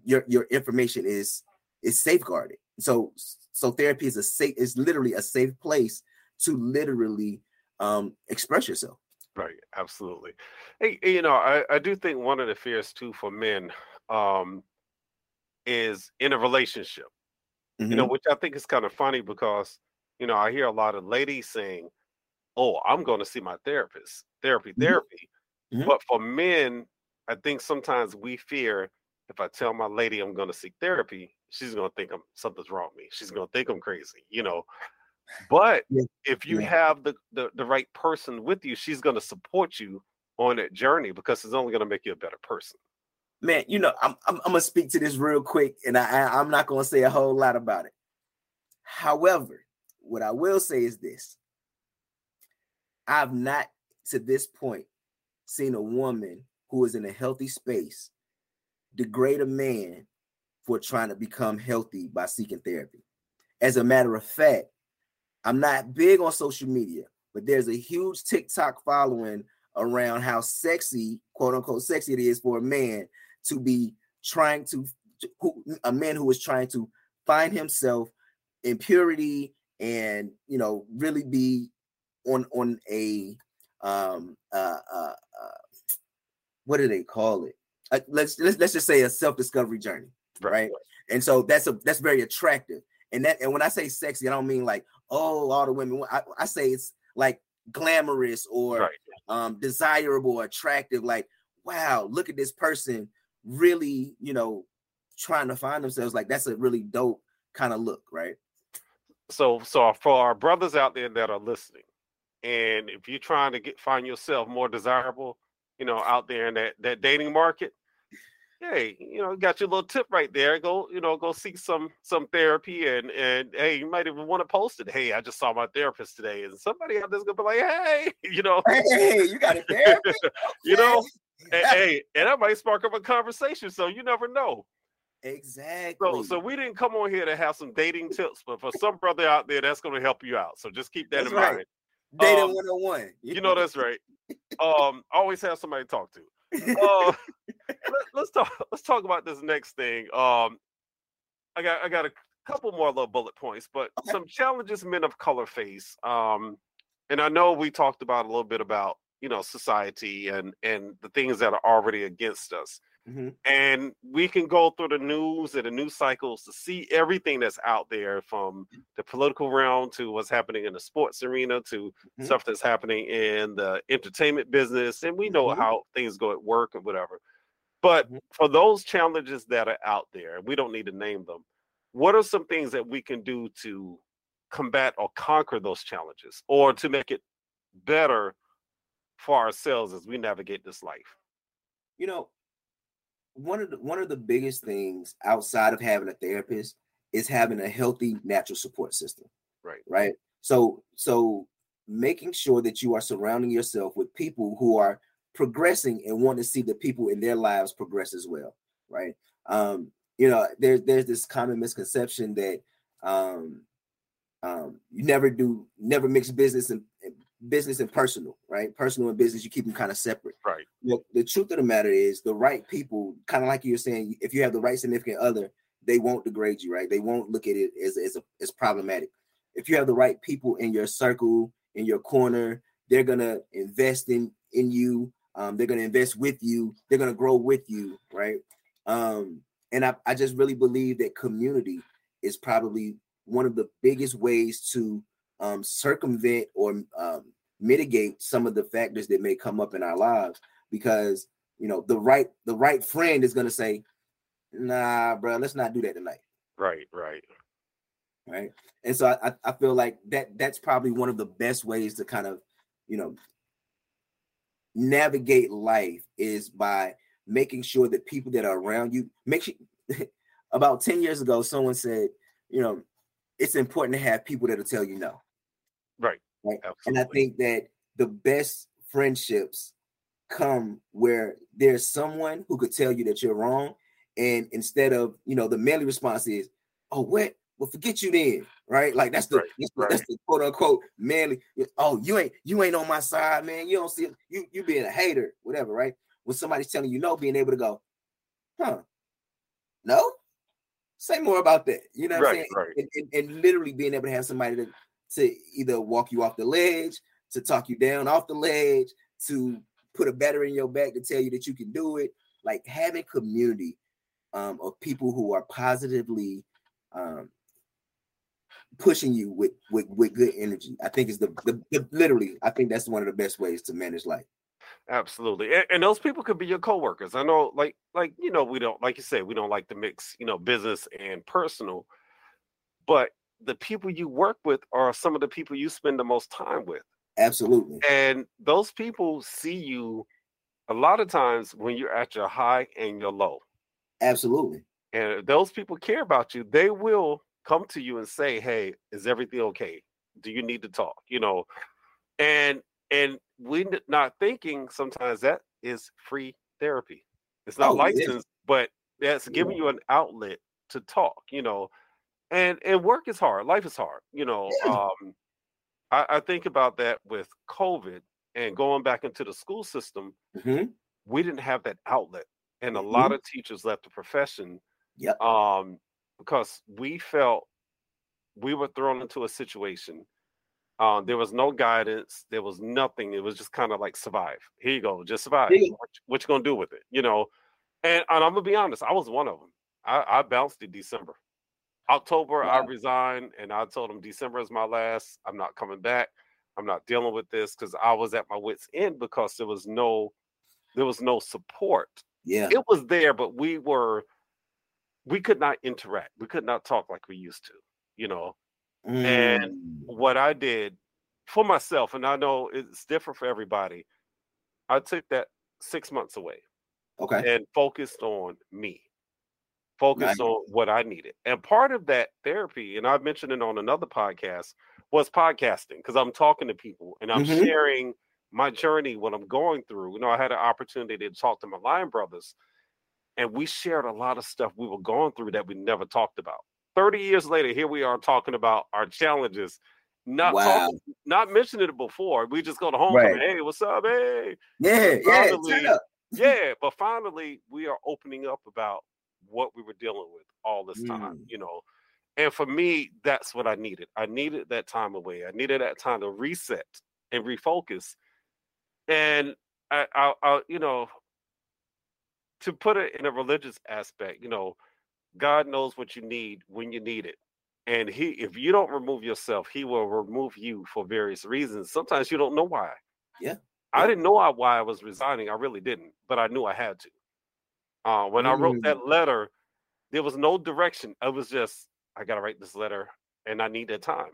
your your information is is safeguarded. So so therapy is a safe is literally a safe place to literally um, express yourself. Right, absolutely. Hey, you know, I, I do think one of the fears too for men um, is in a relationship. Mm-hmm. You know, mm-hmm. which I think is kind of funny because you know I hear a lot of ladies saying, "Oh, I'm going to see my therapist, therapy, mm-hmm. therapy." Mm-hmm. But for men, I think sometimes we fear if I tell my lady I'm going to seek therapy, she's going to think I'm something's wrong with me. She's going to think I'm crazy. You know, but yeah. if you yeah. have the, the the right person with you, she's going to support you on that journey because it's only going to make you a better person. Man, you know, I'm, I'm, I'm gonna speak to this real quick, and I, I I'm not gonna say a whole lot about it. However, what I will say is this: I've not to this point seen a woman who is in a healthy space degrade a man for trying to become healthy by seeking therapy. As a matter of fact, I'm not big on social media, but there's a huge TikTok following around how sexy, quote unquote, sexy it is for a man to be trying to, who, a man who is trying to find himself in purity and you know really be on on a um uh uh, uh what do they call it uh, let's, let's let's just say a self-discovery journey right. right and so that's a that's very attractive and that and when I say sexy, I don't mean like oh all the women. I, I say it's like glamorous or right. um desirable, attractive. Like wow, look at this person really, you know, trying to find themselves. Like that's a really dope kind of look, right? So so uh, for our brothers out there that are listening, and if you're trying to get find yourself more desirable, you know, out there in that that dating market, hey, you know, got your little tip right there. Go, you know, go seek some some therapy, and and hey, you might even want to post it. Hey, I just saw my therapist today, and somebody out there's gonna be like, hey, you know, hey, you got a therapist, you know, hey, and that might spark up a conversation. So you never know. Exactly. So, so we didn't come on here to have some dating tips, but for some brother out there, that's going to help you out. So just keep that that's in right. mind. Dating um, 101. You know that's right. Um, always have somebody to talk to. Uh, let, us talk. Let's talk about this next thing. Um, I got I got a couple more little bullet points, but okay. some challenges men of color face. Um, and I know we talked about a little bit about you know society and and the things that are already against us. Mm-hmm. And we can go through the news and the news cycles to see everything that's out there from the political realm to what's happening in the sports arena to mm-hmm. stuff that's happening in the entertainment business. And we know mm-hmm. how things go at work and whatever. But mm-hmm. for those challenges that are out there, we don't need to name them. What are some things that we can do to combat or conquer those challenges or to make it better for ourselves as we navigate this life? You know, one of the one of the biggest things outside of having a therapist is having a healthy natural support system. Right. Right. So so making sure that you are surrounding yourself with people who are progressing and want to see the people in their lives progress as well. Right. Um, you know, there's there's this common misconception that um um you never do never mix business and business and personal, right? Personal and business, you keep them kind of separate. Right. Look, the truth of the matter is the right people, kind of like you're saying, if you have the right significant other, they won't degrade you, right? They won't look at it as, as, a, as problematic. If you have the right people in your circle, in your corner, they're gonna invest in in you. Um, they're gonna invest with you. They're gonna grow with you, right? Um, and I, I just really believe that community is probably one of the biggest ways to um, circumvent or um, mitigate some of the factors that may come up in our lives because you know the right the right friend is going to say nah bro let's not do that tonight. Right right. Right? And so I, I feel like that that's probably one of the best ways to kind of you know navigate life is by making sure that people that are around you make sure about 10 years ago someone said you know it's important to have people that'll tell you no Right. Right. And I think that the best friendships come where there's someone who could tell you that you're wrong. And instead of, you know, the manly response is, oh, what? Well, forget you then, right? Like that's the right, that's, the, right. that's the quote unquote manly. Oh, you ain't you ain't on my side, man. You don't see you you being a hater, whatever, right? When somebody's telling you no, being able to go, huh? No, say more about that. You know what right, I'm saying? Right. And, and, and, literally being able to have somebody to to either walk you off the ledge, to talk you down off the ledge, to put a battery in your back to tell you that you can do it. Like having community um, of people who are positively um, pushing you with, with with good energy. I think is the, the, the literally. I think that's one of the best ways to manage life. Absolutely, and, and, those people could be your coworkers. I know, like like you know, we don't like you said we don't like to mix you know business and personal, but the people you work with are some of the people you spend the most time with. Absolutely. And those people see you a lot of times when you're at your high and your low. Absolutely. And those people care about you, they will come to you and say, "Hey, is everything okay? Do you need to talk?" You know, and and we're not thinking sometimes that is free therapy. It's not oh, licensed, it but that's giving yeah. you an outlet to talk. You know, and and work is hard life is hard you know um I, I, think about that with covid and going back into the school system mm-hmm. we didn't have that outlet and a mm-hmm. lot of teachers left the profession yep. um because we felt we were thrown into a situation um, there was no guidance. There was nothing. It was just kind of like survive. Here you go, just survive. Yeah. What, what, you gonna do with it? You know. And, and I'm gonna be honest. I was one of them. I, I bounced in December. October, yeah. I resigned and I told him December is my last. I'm not coming back. I'm not dealing with this because I was at my wits' end because there was no there was no support. Yeah. It was there, but we were we could not interact. We could not talk like we used to, you know. Mm. And what I did for myself, and I know it's different for everybody, I took that six months away. Okay. And focused on me focus on what I needed. And part of that therapy, and I've mentioned it on another podcast, was podcasting because I'm talking to people and I'm mm-hmm. sharing my journey, what I'm going through. You know, I had an opportunity to talk to my line brothers, and we shared a lot of stuff we were going through that we never talked about. 30 years later, here we are talking about our challenges. Not wow. talking, not mentioning it before. We just go to home. Right. Hey, what's up? Hey. Yeah, finally, yeah. yeah, but finally we are opening up about what we were dealing with all this time, mm. you know. And for me, that's what I needed. I needed that time away. I needed that time to reset and refocus. And I, I, I you know, to put it in a religious aspect, you know, God knows what you need when you need it. And he if you don't remove yourself, he will remove you for various reasons. Sometimes you don't know why. Yeah. I didn't know why I was resigning. I really didn't, but I knew I had to. Uh, when mm. I wrote that mm. letter, there was no direction. It was just, I got to write this letter and I need that time.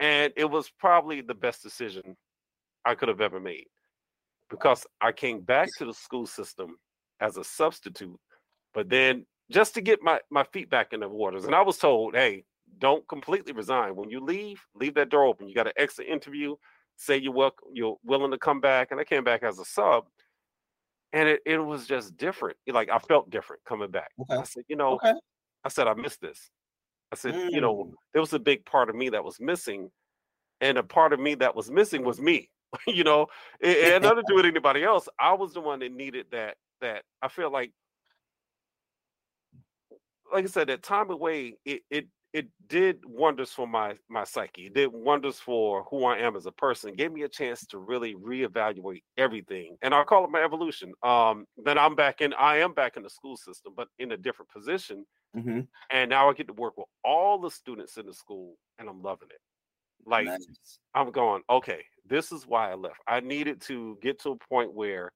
And it was probably the best decision I could have ever made. because I came back to the school system as a substitute, but then just to get my, my feet back in the waters. And I was told, hey, don't completely resign. When you leave, leave that door open. You got an exit interview, say you're welcome, you're willing to come back. And I came back as a sub. And it, it was just different. Like I felt different coming back. Okay. I said, you know, okay. I said, I missed this. I said, mm. you know, mm. there was a big part of me that was missing. And a part of me that was missing was me. you know, and, and nothing to do with anybody else. I was the one that needed that that I feel like like I said, that time away, it it it did wonders for my my psyche. It did wonders for who I am as a person. It gave me a chance to really reevaluate everything, and I call it my evolution. Um, then I'm back in. I am back in the school system, but in a different position. Mm-hmm. And now I get to work with all the students in the school, and I'm loving it. Like nice. I'm going, okay, this is why I left. I needed to get to a point where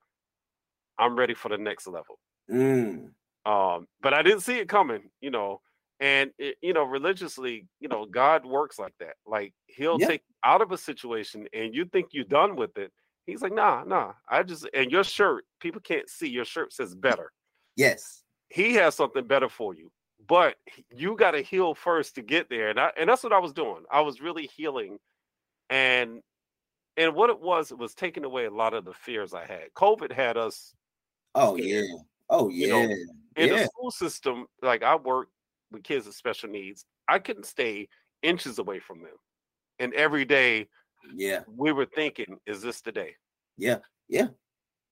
I'm ready for the next level. Mm. Um, but I didn't see it coming, you know. And it, you know, religiously, you know, God works like that. Like He'll yeah. take out of a situation, and you think you're done with it. He's like, nah, nah. I just and your shirt, people can't see. Your shirt says better. Yes. He has something better for you, but you got to heal first to get there. And I, and that's what I was doing. I was really healing, and and what it was, it was taking away a lot of the fears I had. COVID had us. Oh scared. yeah. Oh yeah. You know, in yeah. the school system, like I work with kids with special needs, I couldn't stay inches away from them. And every day, yeah, we were thinking, is this the day? Yeah, yeah.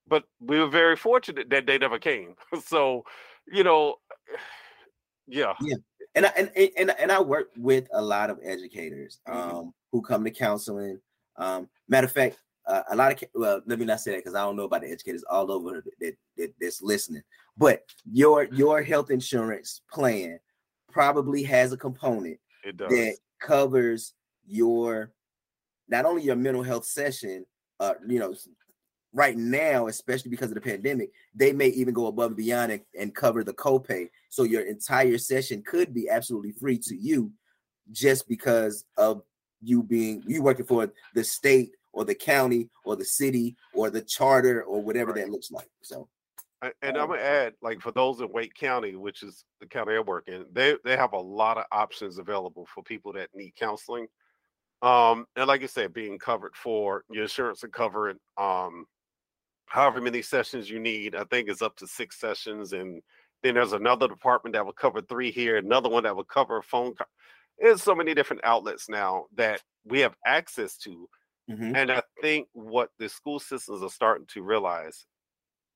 But we were very fortunate that they never came. so, you know, yeah. Yeah. And I and, and and I work with a lot of educators mm-hmm. um, mm-hmm. who come to counseling. Um, matter of fact, uh, a lot of well, let me not say that because I don't know about the educators all over that, that that's listening. But your your health insurance plan probably has a component that covers your not only your mental health session, uh, you know, right now, especially because of the pandemic, they may even go above and beyond and, and cover the copay. So your entire session could be absolutely free to you just because of you being you working for the state or the county or the city or the charter or whatever right. that looks like. So and I'm gonna add, like for those in Wake County, which is the county I work in, they they have a lot of options available for people that need counseling. Um, and like I said, being covered for your insurance and covered um however many sessions you need. I think it's up to six sessions, and then there's another department that will cover three here, another one that will cover a phone. Co- there's so many different outlets now that we have access to Mm-hmm. And I think what the school systems are starting to realize,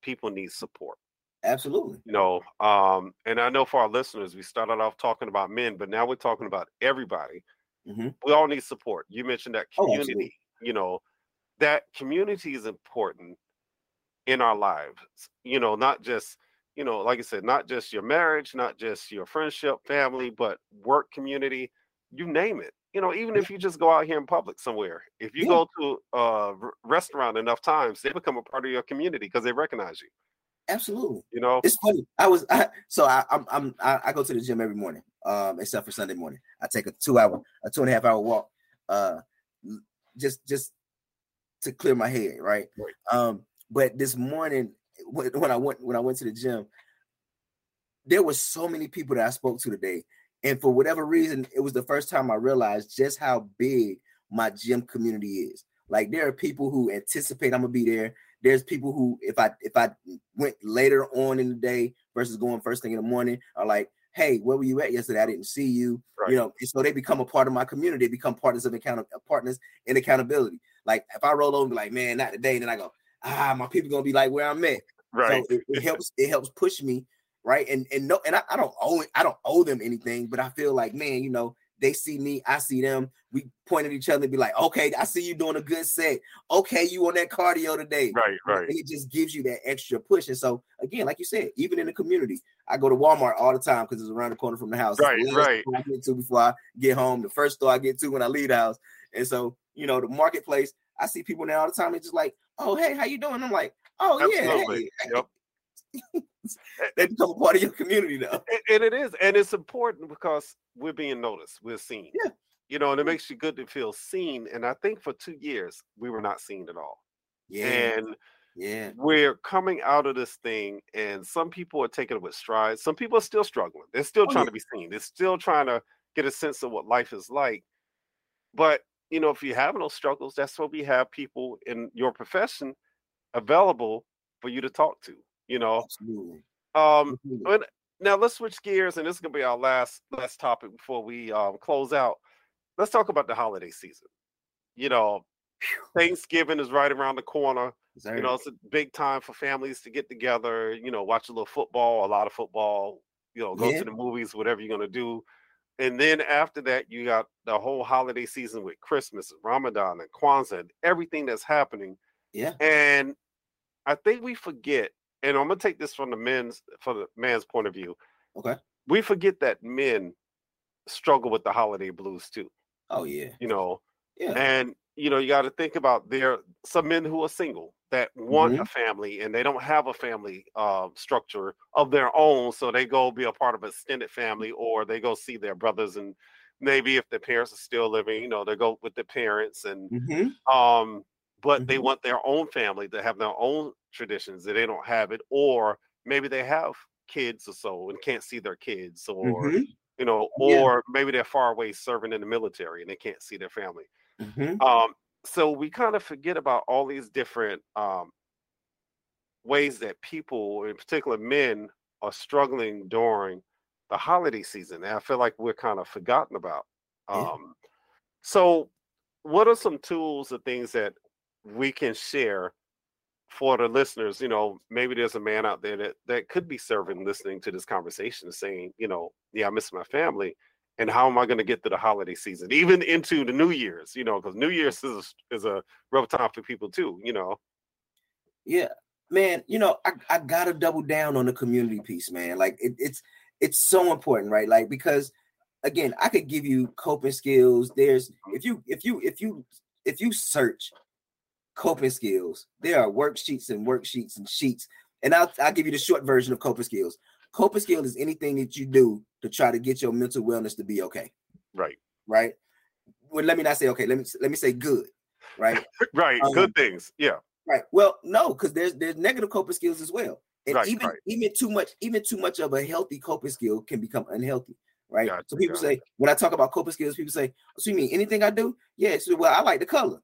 people need support. Absolutely. You know, um, and I know for our listeners, we started off talking about men, but now we're talking about everybody. Mm-hmm. We all need support. You mentioned that oh, community. Oh, you know, that community is important in our lives. You know, not just you know, like I said, not just your marriage, not just your friendship, family, but work community. You name it you know, even if you just go out here in public somewhere, if you yeah. go to a restaurant enough times, they become a part of your community because they recognize you. Absolutely. You know, it's funny. I was I, so I, I'm I'm I, I, go to the gym every morning, um, except for Sunday morning. I take a two hour, a two and a half hour walk, uh, just just to clear my head, right? right. Um, but this morning when, when I went when I went to the gym, there were so many people that I spoke to today and for whatever reason, it was the first time I realized just how big my gym community is. Like there are people who anticipate I'm gonna be there. There's people who, if I if I went later on in the day versus going first thing in the morning, are like, "Hey, where were you at yesterday? I didn't see you." Right. You know, and so they become a part of my community. They become partners of account partners in accountability. Like if I roll over and be like, "Man, not today," then I go, "Ah, my people gonna be like where I'm at." Right. So it, it helps. It helps push me right? And and no, and I, I don't owe I don't owe them anything, but I feel like, man, you know, they see me, I see them. We point at each other and be like, okay, I see you doing a good set. Okay, you on that cardio today. Right, right. And it just gives you that extra push. And so again, like you said, even in the community, I go to Walmart all the time because it's around the corner from the house. Right, right. I get to before I get home, the first store I get to when I leave the house. And so, you know, the marketplace, I see people now all the time. It's just like, oh, hey, how you doing? I'm like, oh Absolutely. yeah. Hey. Yep. they become a part of your community now. And it is, and it's important because we're being noticed, we're seen. Yeah. You know, and it makes you good to feel seen. And I think for two years we were not seen at all. Yeah. And Yeah. We're coming out of this thing, and some people are taking it with strides. Some people are still struggling. They're still Oh, trying yeah. to be seen. They're still trying to get a sense of what life is like. But you know, if you have those struggles, that's why we have people in your profession available for you to talk to. You know, Absolutely. um, Absolutely. but now let's switch gears, and this is gonna be our last last topic before we um, close out. Let's talk about the holiday season. You know, Thanksgiving is right around the corner. You know, it's a big time for families to get together. You know, watch a little football, a lot of football. You know, go Yeah. to the movies, whatever you're gonna do. And then after that, you got the whole holiday season with Christmas, and Ramadan, and Kwanzaa, and everything that's happening. yeah. And I think we forget, and I'm gonna take this from the men's from the man's point of view. Okay. We forget that men struggle with the holiday blues too. Oh yeah. You know, Yeah. and you know, you got to think about there some men who are single that want Mm-hmm. a family and they don't have a family uh, structure of their own, so they go be a part of an extended family or they go see their brothers and maybe if their parents are still living, you know, they go with their parents and hmm um but they Mhm. want their own family to have their own traditions that they don't have it or maybe they have kids or so and can't see their kids or hmm you know Yeah. or maybe they're far away serving in the military and they can't see their family hmm um so we kind of forget about all these different um ways that people in particular men are struggling during the holiday season and i feel like we're kind of forgotten about Yeah. um so what are some tools or things that we can share for the listeners you know maybe there's a man out there that that could be serving listening to this conversation saying you know yeah i miss my family and how am i going to get through the holiday season even into the new year's you know because new year's is a, is a rough time for people too you know Yeah, man. You know, I, I gotta double down on the community piece, man. Like it, it's it's so important, right? Like because again, I could give you coping skills. There's if you if you if you if you search coping skills, there are worksheets and worksheets and sheets. And I'll I'll give you the short version of coping skills. Coping skill is anything that you do to try to get your mental wellness to be okay, right right? Well, let me not say okay. Let me let me say good, right? right Um, good things yeah Right. Well, no, because there's there's negative coping skills as well. And Right, even right. even too much, even too much of a healthy coping skill can become unhealthy. Right. Gotcha, so people gotcha. say when I talk about coping skills, people say, So you mean anything I do? Yeah, so well, I like the color.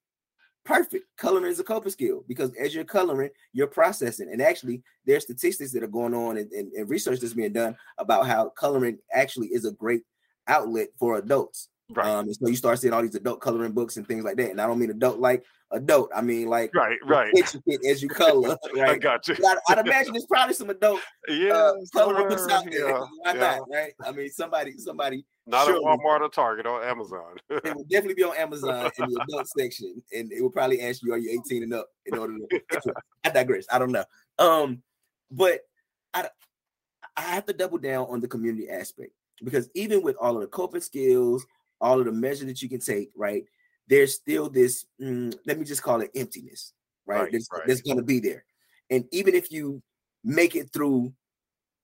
Perfect. Coloring is a coping skill because as you're coloring, you're processing. And actually, there's statistics that are going on and, and, and research that's being done about how coloring actually is a great outlet for adults. Right Um, and so you start seeing all these adult coloring books and things like that. And I don't mean adult like adult. I mean like right right intricate as you color, Right? i got you I'd, I'd imagine there's probably some adult yeah uh, coloring books out there. yeah, Why yeah. not, right? I mean, somebody, somebody, not surely- at walmart or target or amazon it will definitely be on Amazon in the adult section, and it will probably ask you, "Are you 18 and up?" In order to. I digress. I don't know. Um, but I, I have to double down on the community aspect because even with all of the coping skills, all of the measures that you can take, right? There's still this. mm, let me just call it emptiness, right? Right, That's, right. that's going to be there, and even if you make it through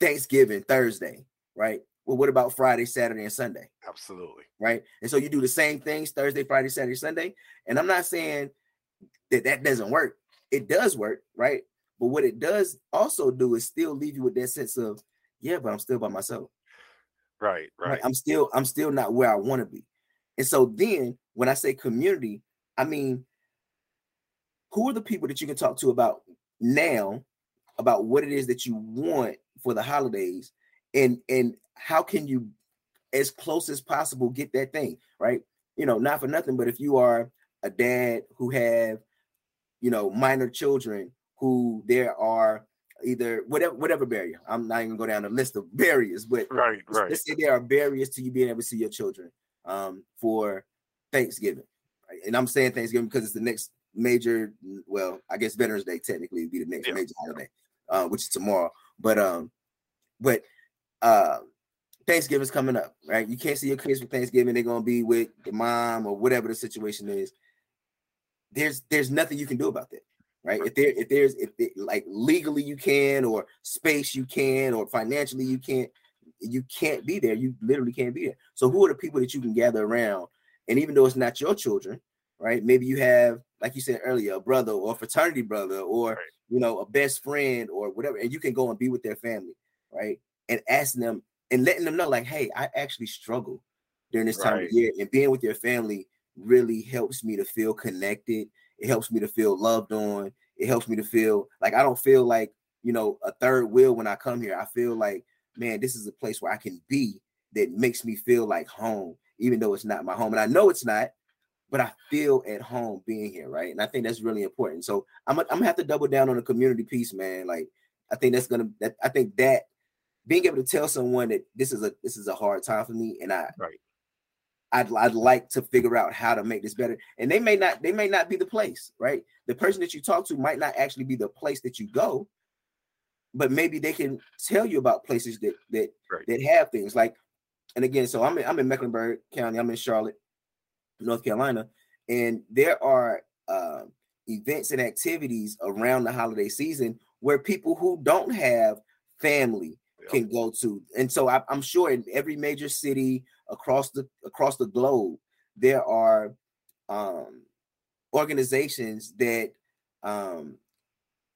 Thanksgiving Thursday, right? Well, what about Friday, Saturday, and Sunday? absolutely right? And so you do the same things Thursday, Friday, Saturday, Sunday. And I'm not saying that that doesn't work. It does work, right? But what it does also do is still leave you with that sense of, yeah, but I'm still by myself. right Right. right I'm still, I'm still not where I want to be. And so then when I say community, I mean, who are the people that you can talk to about now about what it is that you want for the holidays? And and how can you as close as possible get that thing right? You know not for nothing but if you are a dad who have you know minor children who there are either whatever whatever barrier i'm not even going to go down the list of barriers but right right. let's say there are barriers to you being able to see your children um, for Thanksgiving. right? And I'm saying Thanksgiving because it's the next major, well, I guess Veterans Day technically would be the next Yeah. major holiday, uh, which is tomorrow. But um, but uh Thanksgiving's coming up, right? You can't see your kids for Thanksgiving, they're gonna be with the mom or whatever the situation is. There's there's nothing you can do about that right? If there, if there's, if it, like legally you can, or space you can, or financially you can't, you can't be there. You literally can't be there. So who are the people that you can gather around? And even though it's not your children, right? Maybe you have, like you said earlier, a brother or a fraternity brother or right. you know, a best friend or whatever, and you can go and be with their family, right? And asking them and letting them know, like, hey, I actually struggle during this time right. of year, and being with your family really helps me to feel connected. It helps me to feel loved on. It helps me to feel like I don't feel like you know a third wheel when I come here. I feel like, man, this is a place where I can be that makes me feel like home, even though it's not my home, and I know it's not but I feel at home being here, right? And I think that's really important. So I'm, I'm gonna have to double down on the community piece, man. Like I think that's gonna that I think that being able to tell someone that this is a this is a hard time for me, and I right. I'd, I'd like to figure out how to make this better. And they may not they may not be the place, right? The person that you talk to might not actually be the place that you go, but maybe they can tell you about places that that right. that have things like. And again, so I'm in, I'm in Mecklenburg County. I'm in Charlotte. North Carolina, and there are uh, events and activities around the holiday season where people who don't have family can go to. And so I, am sure in every major city across the across the globe, there are um, organizations that um,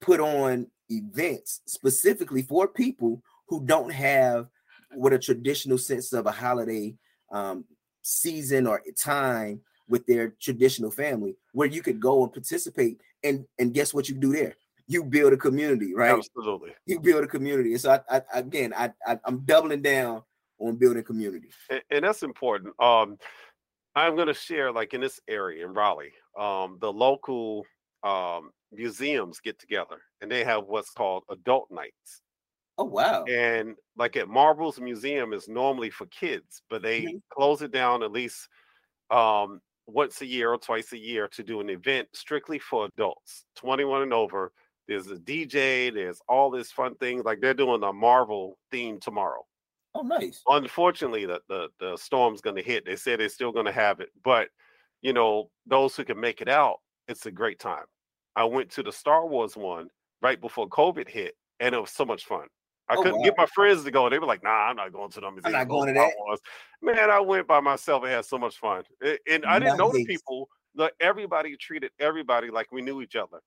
put on events specifically for people who don't have what a traditional sense of a holiday um, season or time with their traditional family where you could go and participate and and guess what you do there? You build a community right? Absolutely. You build a community. And so I, I again I, I am doubling down on building community. And, and that's important. Um i'm going to share like in this area in raleigh um the local um museums get together and they have what's called adult nights Oh wow! And like at Marbles Museum is normally for kids, but they mm-hmm. close it down at least um, once a year or twice a year to do an event strictly for adults, 21 and over. There's a DJ. There's all this fun things. Like they're doing a Marvel theme tomorrow. Oh, nice. Unfortunately, the the, the storm's going to hit. They said they're still going to have it, but you know those who can make it out, it's a great time. I went to the Star Wars one right before COVID hit, and it was so much fun. I oh, couldn't wow. get my friends to go. They were like, "Nah, I'm not going to them." I'm not going to that. Was. Man, I went by myself and had so much fun, and I didn't nice. know the people. Like everybody treated everybody like we knew each other.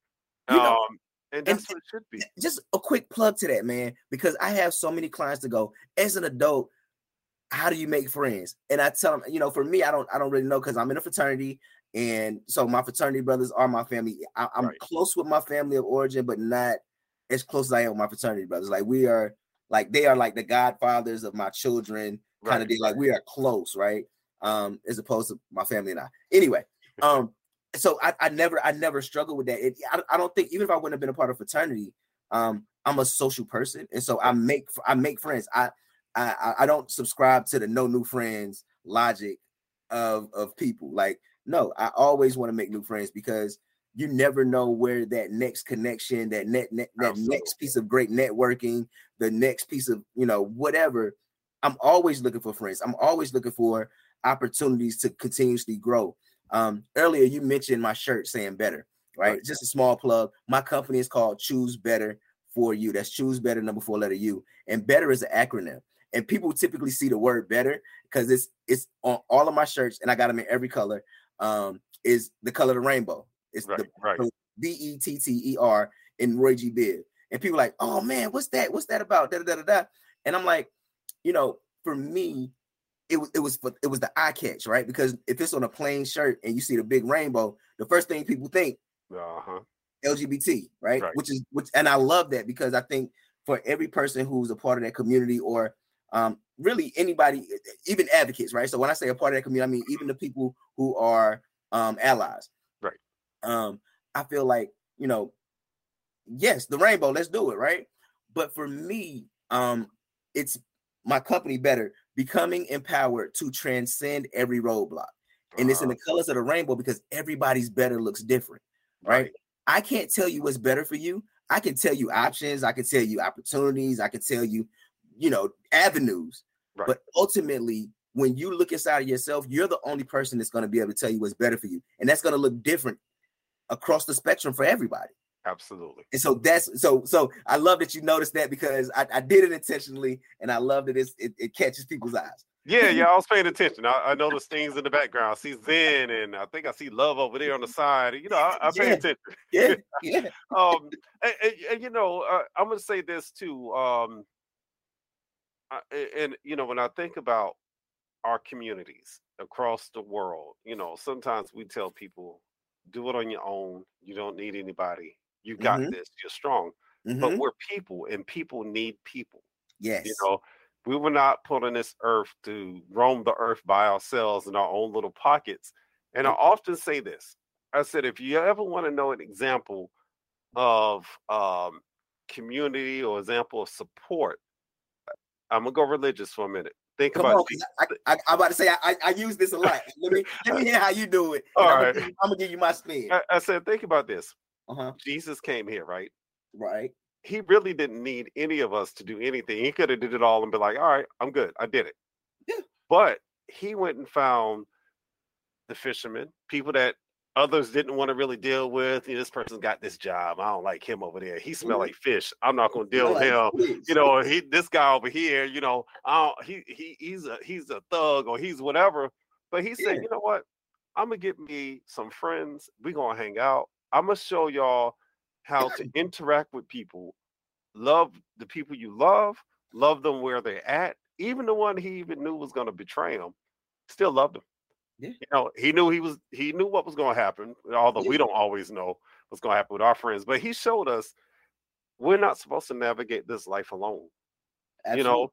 You know, um, and that's and, what it should be. Just a quick plug to that, man, because I have so many clients to go. As an adult, how do you make friends? And I tell them, you know, for me, I don't, I don't really know because I'm in a fraternity, and so my fraternity brothers are my family. I, am right. close with my family of origin, but not as close as I am with my fraternity brothers. Like we are like they are like the godfathers of my children, kind of deal. Like we are close, right? Um, as opposed to my family and I. Anyway, um, so I, I never I never struggled with that. It, I, I don't think even if I wouldn't have been a part of fraternity, um, I'm a social person, and so I make I make friends. I I I don't subscribe to the no new friends logic of of people. Like no, I always want to make new friends because you never know where that next connection, that net, net that Absolutely. next piece of great networking, the next piece of you know whatever. I'm always looking for friends. I'm always looking for opportunities to continuously grow. Um, earlier you mentioned my shirt saying better, right? right? Just a small plug. My company is called Choose Better for You. That's Choose Better number four letter U, and better is an acronym. And people typically see the word better because it's it's on all of my shirts, and I got them in every color. Um, is the color of the rainbow. It's right, the right. B E T T E R in Roy G. Biv. And people like, oh man, what's that? What's that about? Da, da, da, da. And I'm like, you know, for me, it was it was for, it was the eye catch, right? Because if it's on a plain shirt and you see the big rainbow, the first thing people think, uh-huh. LGBT, right? right? Which is which, and I love that because I think for every person who's a part of that community or um, really anybody, even advocates, right? So when I say a part of that community, I mean even the people who are um, allies Right. um, I feel like, you know, yes, the rainbow, let's do it, right? But for me, um, it's my company better becoming empowered to transcend every roadblock. And it's in the uh-huh. colors of the rainbow because everybody's better looks different, right? right? I can't tell you what's better for you. I can tell you options, I can tell you opportunities, I can tell you, you know, avenues. Right. But ultimately, when you look inside of yourself, you're the only person that's going to be able to tell you what's better for you. And that's going to look different across the spectrum for everybody. Absolutely. And so that's so so I love that you noticed that because I, I did it intentionally and I love that it, it catches people's eyes. Yeah, yeah, I was paying attention. I, I know the things in the background. I see Zen, and I think I see Love over there on the side. You know, I, I pay Yeah. attention. Yeah, yeah. um, and, and- and, you know, uh, I'm gonna say this too. Um, I, and you know, when I think about our communities across the world, you know, sometimes we tell people, "Do it on your own. You don't need anybody. You got Mhm. this. You're strong." But Mhm. we're people, and people need people. Yes. You know, we were not put on this earth to roam the earth by ourselves in our own little pockets. And I often say this. I said, if you ever want to know an example of um, community or example of support, I'm gonna go religious for a minute. Think Come about on, I, I, I'm about to say I, I, use this a lot. Let me let me hear how you do it. All I'm, right. gonna, I'm gonna give you my spin. I, I said, think about this. Uh-huh. Jesus came here, right? Right. He really didn't need any of us to do anything. He could have did it all and be like, all right, I'm good. I did it. Yeah. But he went and found the fishermen, people that others didn't want to really deal with. You know, this person got this job. I don't like him over there. He smell Mhm. like fish. I'm not gonna deal with him. please. You know, he this guy over here, you know, I don't, he he he's a he's a thug or he's whatever. But he said, Yeah. you know what? I'm gonna get me some friends. we gonna hang out. I'm gonna show y'all how to interact with people, love the people you love, love them where they're at. Even the one he even knew was gonna betray him, still loved him. Yeah. You know, he knew he was he knew what was gonna happen, although we don't always know what's gonna happen with our friends, but he showed us we're not supposed to navigate this life alone you know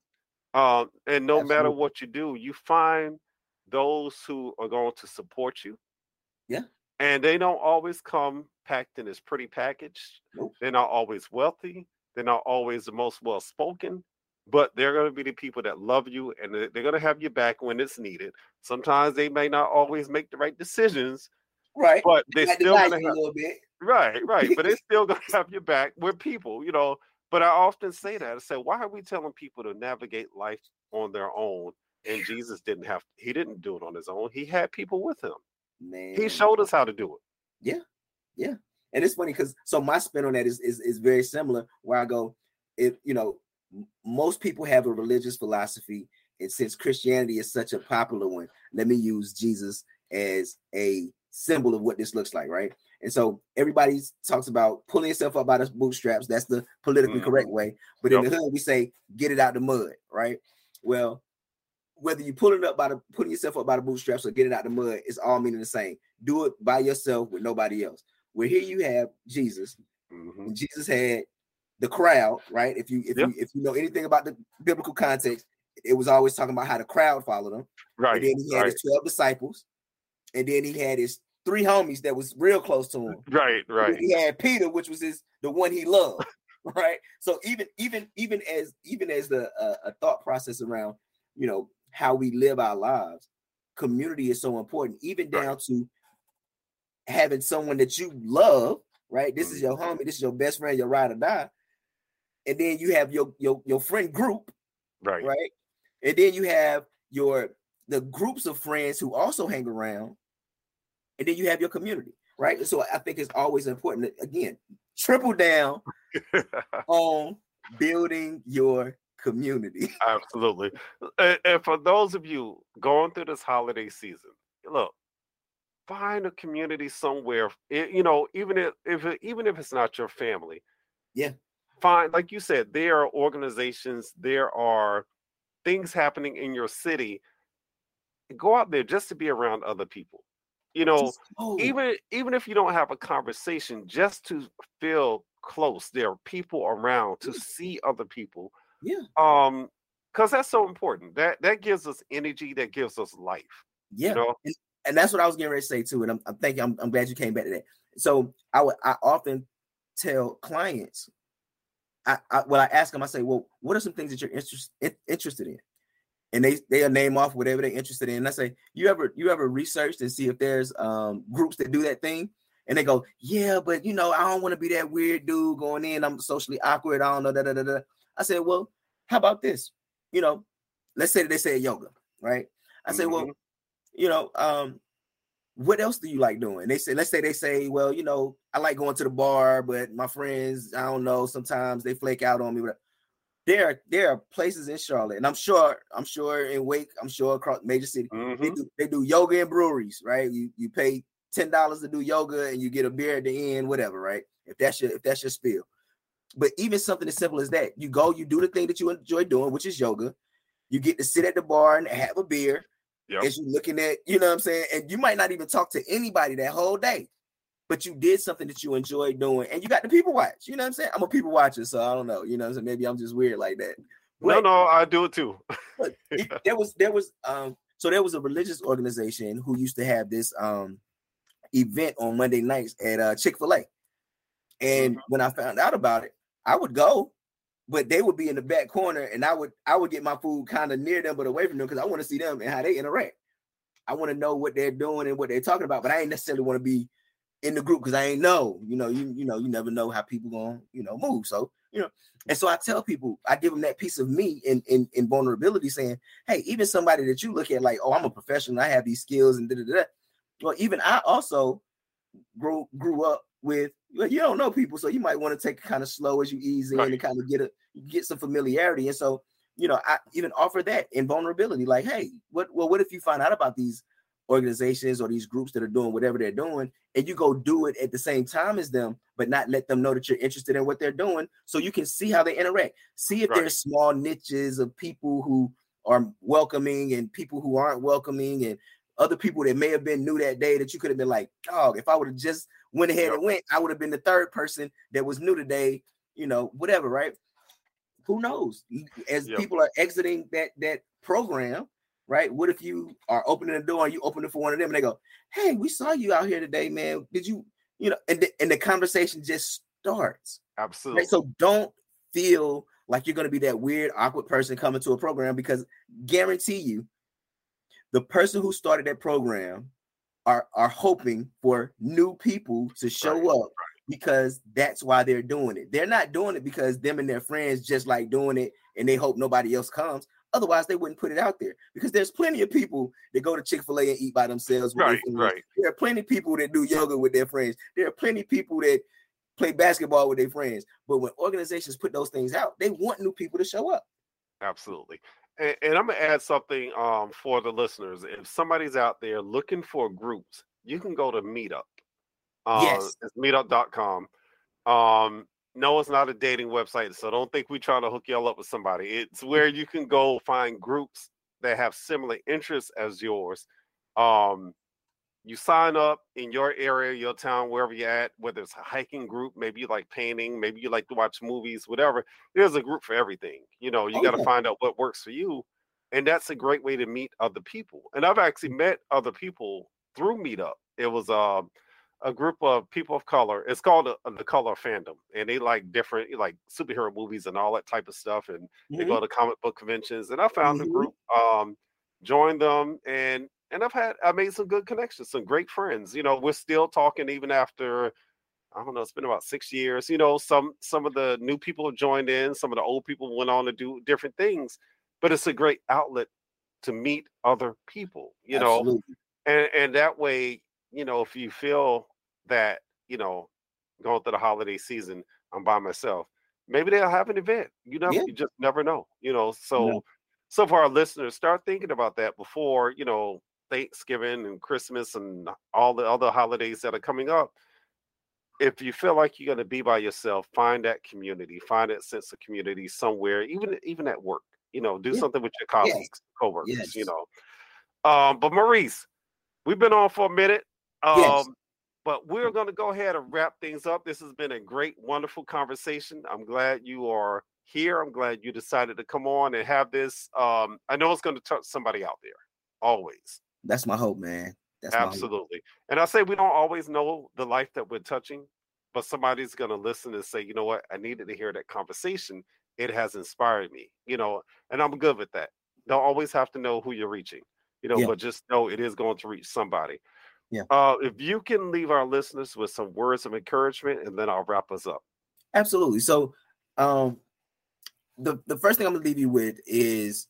um and no matter what you do you find those who are going to support you Yeah. and they don't always come packed in this pretty package Nope. they're not always wealthy they're not always the most well spoken but they're going to be the people that love you and they- they're going to have your back when it's needed sometimes they may not always make the right decisions right. but they're still going to have, a little bit. Right, right. But they still gonna have your back. We're people, you know. But I often say that. I say, why are we telling people to navigate life on their own? And Jesus didn't have he didn't do it on his own. He had people with him. Man. He showed us how to do it. Yeah, yeah. And it's funny because so my spin on that is, is is very similar. Where I go, if you know, most people have a religious philosophy, and since Christianity is such a popular one, let me use Jesus as a symbol of what this looks like, right? And so everybody talks about pulling yourself up by the bootstraps. That's the politically Mhm. correct way. But in the hood, we say get it out the mud, right? Well, whether you pull it up by the putting yourself up by the bootstraps or get it out the mud, it's all meaning the same. Do it by yourself with nobody else. Where here you have Jesus, Mhm. Jesus had the crowd, right? If you if Yeah. you if you know anything about the biblical context, it was always talking about how the crowd followed him. Right. And then he had right. his 12 disciples, and then he had his three homies that was real close to him. Right, right. He had Peter, which was his the one he loved, right? So even even even as even as the uh, a thought process around you know how we live our lives, community is so important, even Right. down to having someone that you love, right? This is your Mhm. homie, this is your best friend, your ride or die, and then you have your your your friend group, Right. right? And then you have your the groups of friends who also hang around, and then you have your community, right? So I think it's always important that, again, triple down on building your community. Absolutely. And, and for those of you going through this holiday season, look, find a community somewhere. i- you know, even if, if even if it's not your family. Yeah. Find, like you said, there are organizations, there are things happening in your city. Go out there just to be around other people. You know, Just go. even even if you don't have a conversation, just to feel close, there are people around to Yeah. see other people yeah, um because that's so important that that gives us energy that gives us life yeah. you know and, and that's what I was getting ready to say too. And I'm, I'm thinking, I'm, I'm glad you came back to that. So I would, I often tell clients, I, I when I ask them, I say, well, what are some things that you're interest, interested in? And they they'll name off whatever they're interested in. And I say, you ever you ever researched and see if there's um groups that do that thing? And they go, yeah, but you know, I don't want to be that weird dude going in. I'm socially awkward. I don't know. Da, da, da, da. I said, well, how about this? You know, let's say that they say yoga, right? I say, well, you know, um, what else do you like doing? They say, let's say they say, well, you know, I like going to the bar, but my friends, I don't know, sometimes they flake out on me. But there are there are places in Charlotte, and I'm sure I'm sure in Wake, I'm sure across major city, Mhm. they do they do yoga and breweries, right? You you pay ten dollars to do yoga and you get a beer at the end, whatever, right? If that's your if that's your spiel. But even something as simple as that, you go, you do the thing that you enjoy doing, which is yoga. You get to sit at the bar and have a beer Yep. as you looking at, you know what I'm saying? And you might not even talk to anybody that whole day, but you did something that you enjoy doing and you got the people watch. You know what I'm saying? I'm a people watcher, so I don't know. You know what I'm saying? Maybe I'm just weird like that. No, But- no, I do it too. it- there was there was um so there was a religious organization who used to have this um event on Monday nights at uh Chick-fil-A. And when I found out about it, I would go, but they would be in the back corner and I would I would get my food kind of near them but away from them because I want to see them and how they interact. I want to know what they're doing and what they're talking about, but I ain't necessarily want to be in the group because I ain't know, you know, you you know, you never know how people gonna, you know, move. So, you know, and so I tell people, I give them that piece of me in in, in vulnerability, saying, hey, even somebody that you look at like, oh, I'm a professional, I have these skills and da da da. Well, even I also grew grew up with you don't know people, so you might want to take it kind of slow as you ease in Right. and kind of get a get some familiarity. And so, you know, I even offer that in vulnerability, like, hey, what well, what if you find out about these organizations or these groups that are doing whatever they're doing, and you go do it at the same time as them, but not let them know that you're interested in what they're doing, so you can see how they interact. See if Right. there's small niches of people who are welcoming and people who aren't welcoming and other people that may have been new that day that you could have been like, oh, if I would have just went ahead Yep. and went, I would have been the third person that was new today, you know, whatever, right? Who knows? As Yep. people are exiting that that program, right? What if you are opening the door and you open it for one of them and they go, Hey, we saw you out here today, man. Did you, you know, and the, and the conversation just starts. Absolutely. Right? So don't feel like you're going to be that weird, awkward person coming to a program because guarantee you, the person who started that program are are hoping for new people to show Right, up because that's why they're doing it. They're not doing it because them and their friends just like doing it and they hope nobody else comes. Otherwise, they wouldn't put it out there because there's plenty of people that go to Chick fil A and eat by themselves. with Right, right. There are plenty of people that do yoga with their friends. There are plenty of people that play basketball with their friends. But when organizations put those things out, they want new people to show up. Absolutely. And, and I'm gonna add something um for the listeners. If somebody's out there looking for groups, you can go to Meetup. Uh, Yes. It's meetup.com. Um, no, it's not a dating website, so don't think we trying to hook y'all up with somebody. It's where you can go find groups that have similar interests as yours. Um, you sign up in your area, your town, wherever you're at, whether it's a hiking group, maybe you like painting, maybe you like to watch movies, whatever. There's a group for everything. You know, you Oh, got to find out what works for you. And that's a great way to meet other people. And I've actually met other people through Meetup. It was um, a group of people of color. It's called uh, the Color Fandom, and they like different like superhero movies and all that type of stuff. And they Mhm. go to comic book conventions. And I found the Mhm. group, um, joined them, and and I've had I made some good connections, some great friends. You know, we're still talking even after I don't know, it's been about six years. You know, some some of the new people have joined in, some of the old people went on to do different things, but it's a great outlet to meet other people, you know, and and that way, you know, if you feel that, you know, going through the holiday season, I'm by myself, maybe they'll have an event. You know, Yeah. you just never know, you know. So No. so for our listeners, start thinking about that before, you know, Thanksgiving and Christmas and all the other holidays that are coming up. If you feel like you're going to be by yourself, find that community, find that sense of community somewhere, even even at work. You know, do Yeah. something with your colleagues, coworkers. You know, um, but Maurice, we've been on for a minute. Um, Yes. But we're going to go ahead and wrap things up. This has been a great, wonderful conversation. I'm glad you are here. I'm glad you decided to come on and have this. Um, I know it's going to touch somebody out there, always. That's my hope, man. That's. Absolutely. And I say we don't always know the life that we're touching, but somebody's going to listen and say, you know what? I needed to hear that conversation. It has inspired me, you know, and I'm good with that. Don't always have to know who you're reaching, you know, Yeah. but just know it is going to reach somebody. Yeah. Uh, if you can leave our listeners with some words of encouragement, and then I'll wrap us up. Absolutely. So, um, the the first thing I'm gonna leave you with is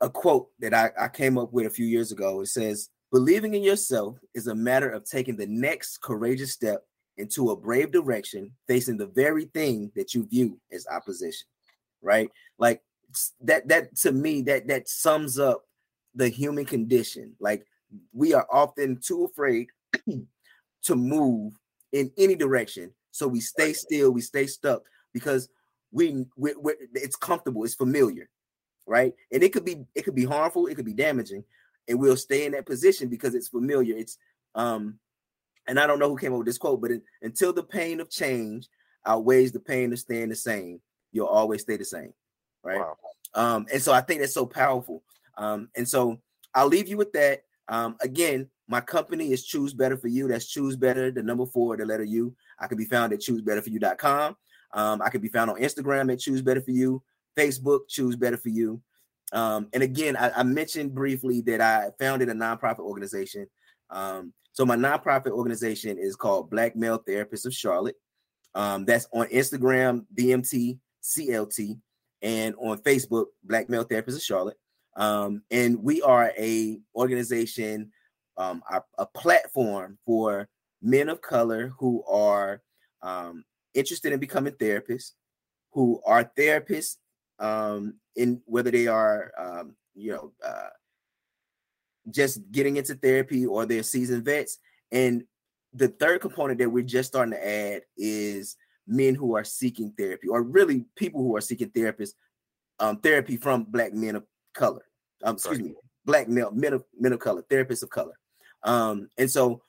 a quote that I, I came up with a few years ago. It says, "Believing in yourself is a matter of taking the next courageous step into a brave direction, facing the very thing that you view as opposition." right? Like that that to me that that sums up the human condition. Like we are often too afraid to move in any direction, so we stay still, we stay stuck because we, we it's comfortable, it's familiar, right? And it could be it could be harmful, it could be damaging, and we'll stay in that position because it's familiar. It's um, and I don't know who came up with this quote, but it, until the pain of change outweighs the pain of staying the same, you'll always stay the same, right? Wow. Um, and so I think that's so powerful. Um, and so I'll leave you with that. Um, again, my company is Choose Better for You. That's Choose Better, the number four, the letter U. I can be found at choosebetterforyou.com. Um, I can be found on Instagram at Choose Better for You, Facebook, Choose Better for You. Um, and again, I, I, mentioned briefly that I founded a nonprofit organization. Um, so my nonprofit organization is called Black Male Therapists of Charlotte. Um, that's on Instagram, BMT CLT, and on Facebook, Black Male Therapists of Charlotte. Um, and we are a organization, um, a, a, platform for men of color who are um, interested in becoming therapists, who are therapists um, in whether they are, um, you know, uh, just getting into therapy or they're seasoned vets. And the third component that we're just starting to add is men who are seeking therapy, or really people who are seeking therapists, um, therapy from black men of color. Um, excuse right. me, black male men of men of color, therapists of color. Um, and so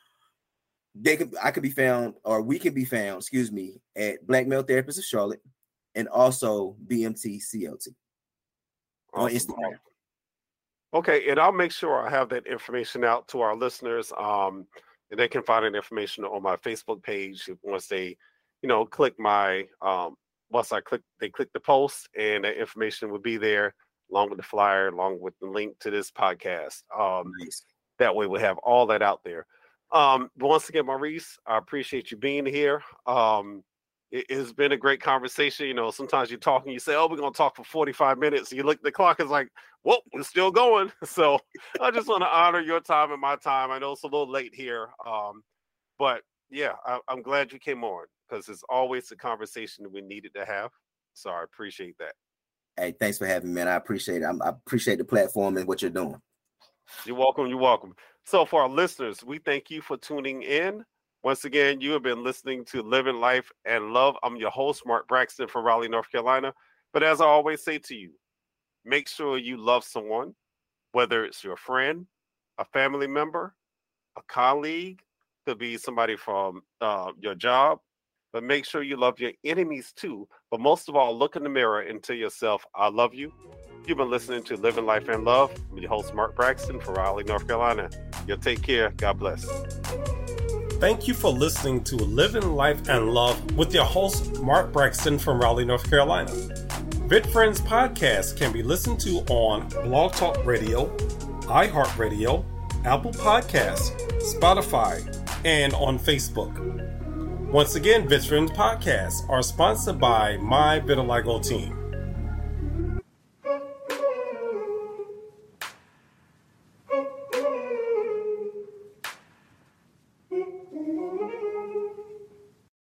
they could I could be found, or we can be found, excuse me, at Black Male Therapists of Charlotte and also BMT CLT awesome. on Instagram. Okay, and I'll make sure I have that information out to our listeners. Um, and they can find that information on my Facebook page once they, you know, click my um once I click they click the post and that information will be there along with the flyer, along with the link to this podcast. Um nice. that way we'll have all that out there. Um, once again, Maurice, I appreciate you being here. Um, it has been a great conversation. You know, sometimes you're talking, you say, "Oh, we're gonna talk for 45 minutes." You look at the clock, it's like, "Well, we're still going." So I just want to honor your time and my time. I know it's a little late here, um, but yeah, I, am glad you came on because it's always a conversation that we needed to have. So I appreciate that. Hey, thanks for having me, man. I appreciate it. I, I appreciate the platform and what you're doing. You're welcome. You're welcome. So, for our listeners, we thank you for tuning in. Once again, you have been listening to Living Life and Love. I'm your host, Mark Braxton from Raleigh, North Carolina. But as I always say to you, make sure you love someone, whether it's your friend, a family member, a colleague, could be somebody from uh, your job, but make sure you love your enemies too. But most of all, look in the mirror and tell yourself, I love you. You've been listening to Living Life and Love. I'm your host, Mark Braxton from Raleigh, North Carolina. You take care. God bless. Thank you for listening to Living Life and Love with your host, Mark Braxton from Raleigh, North Carolina. Vid Friends podcast can be listened to on Blog Talk Radio, iHeartRadio, Apple Podcasts, Spotify, and on Facebook. Once again, Vid Friends podcasts are sponsored by My Vitiligo Team.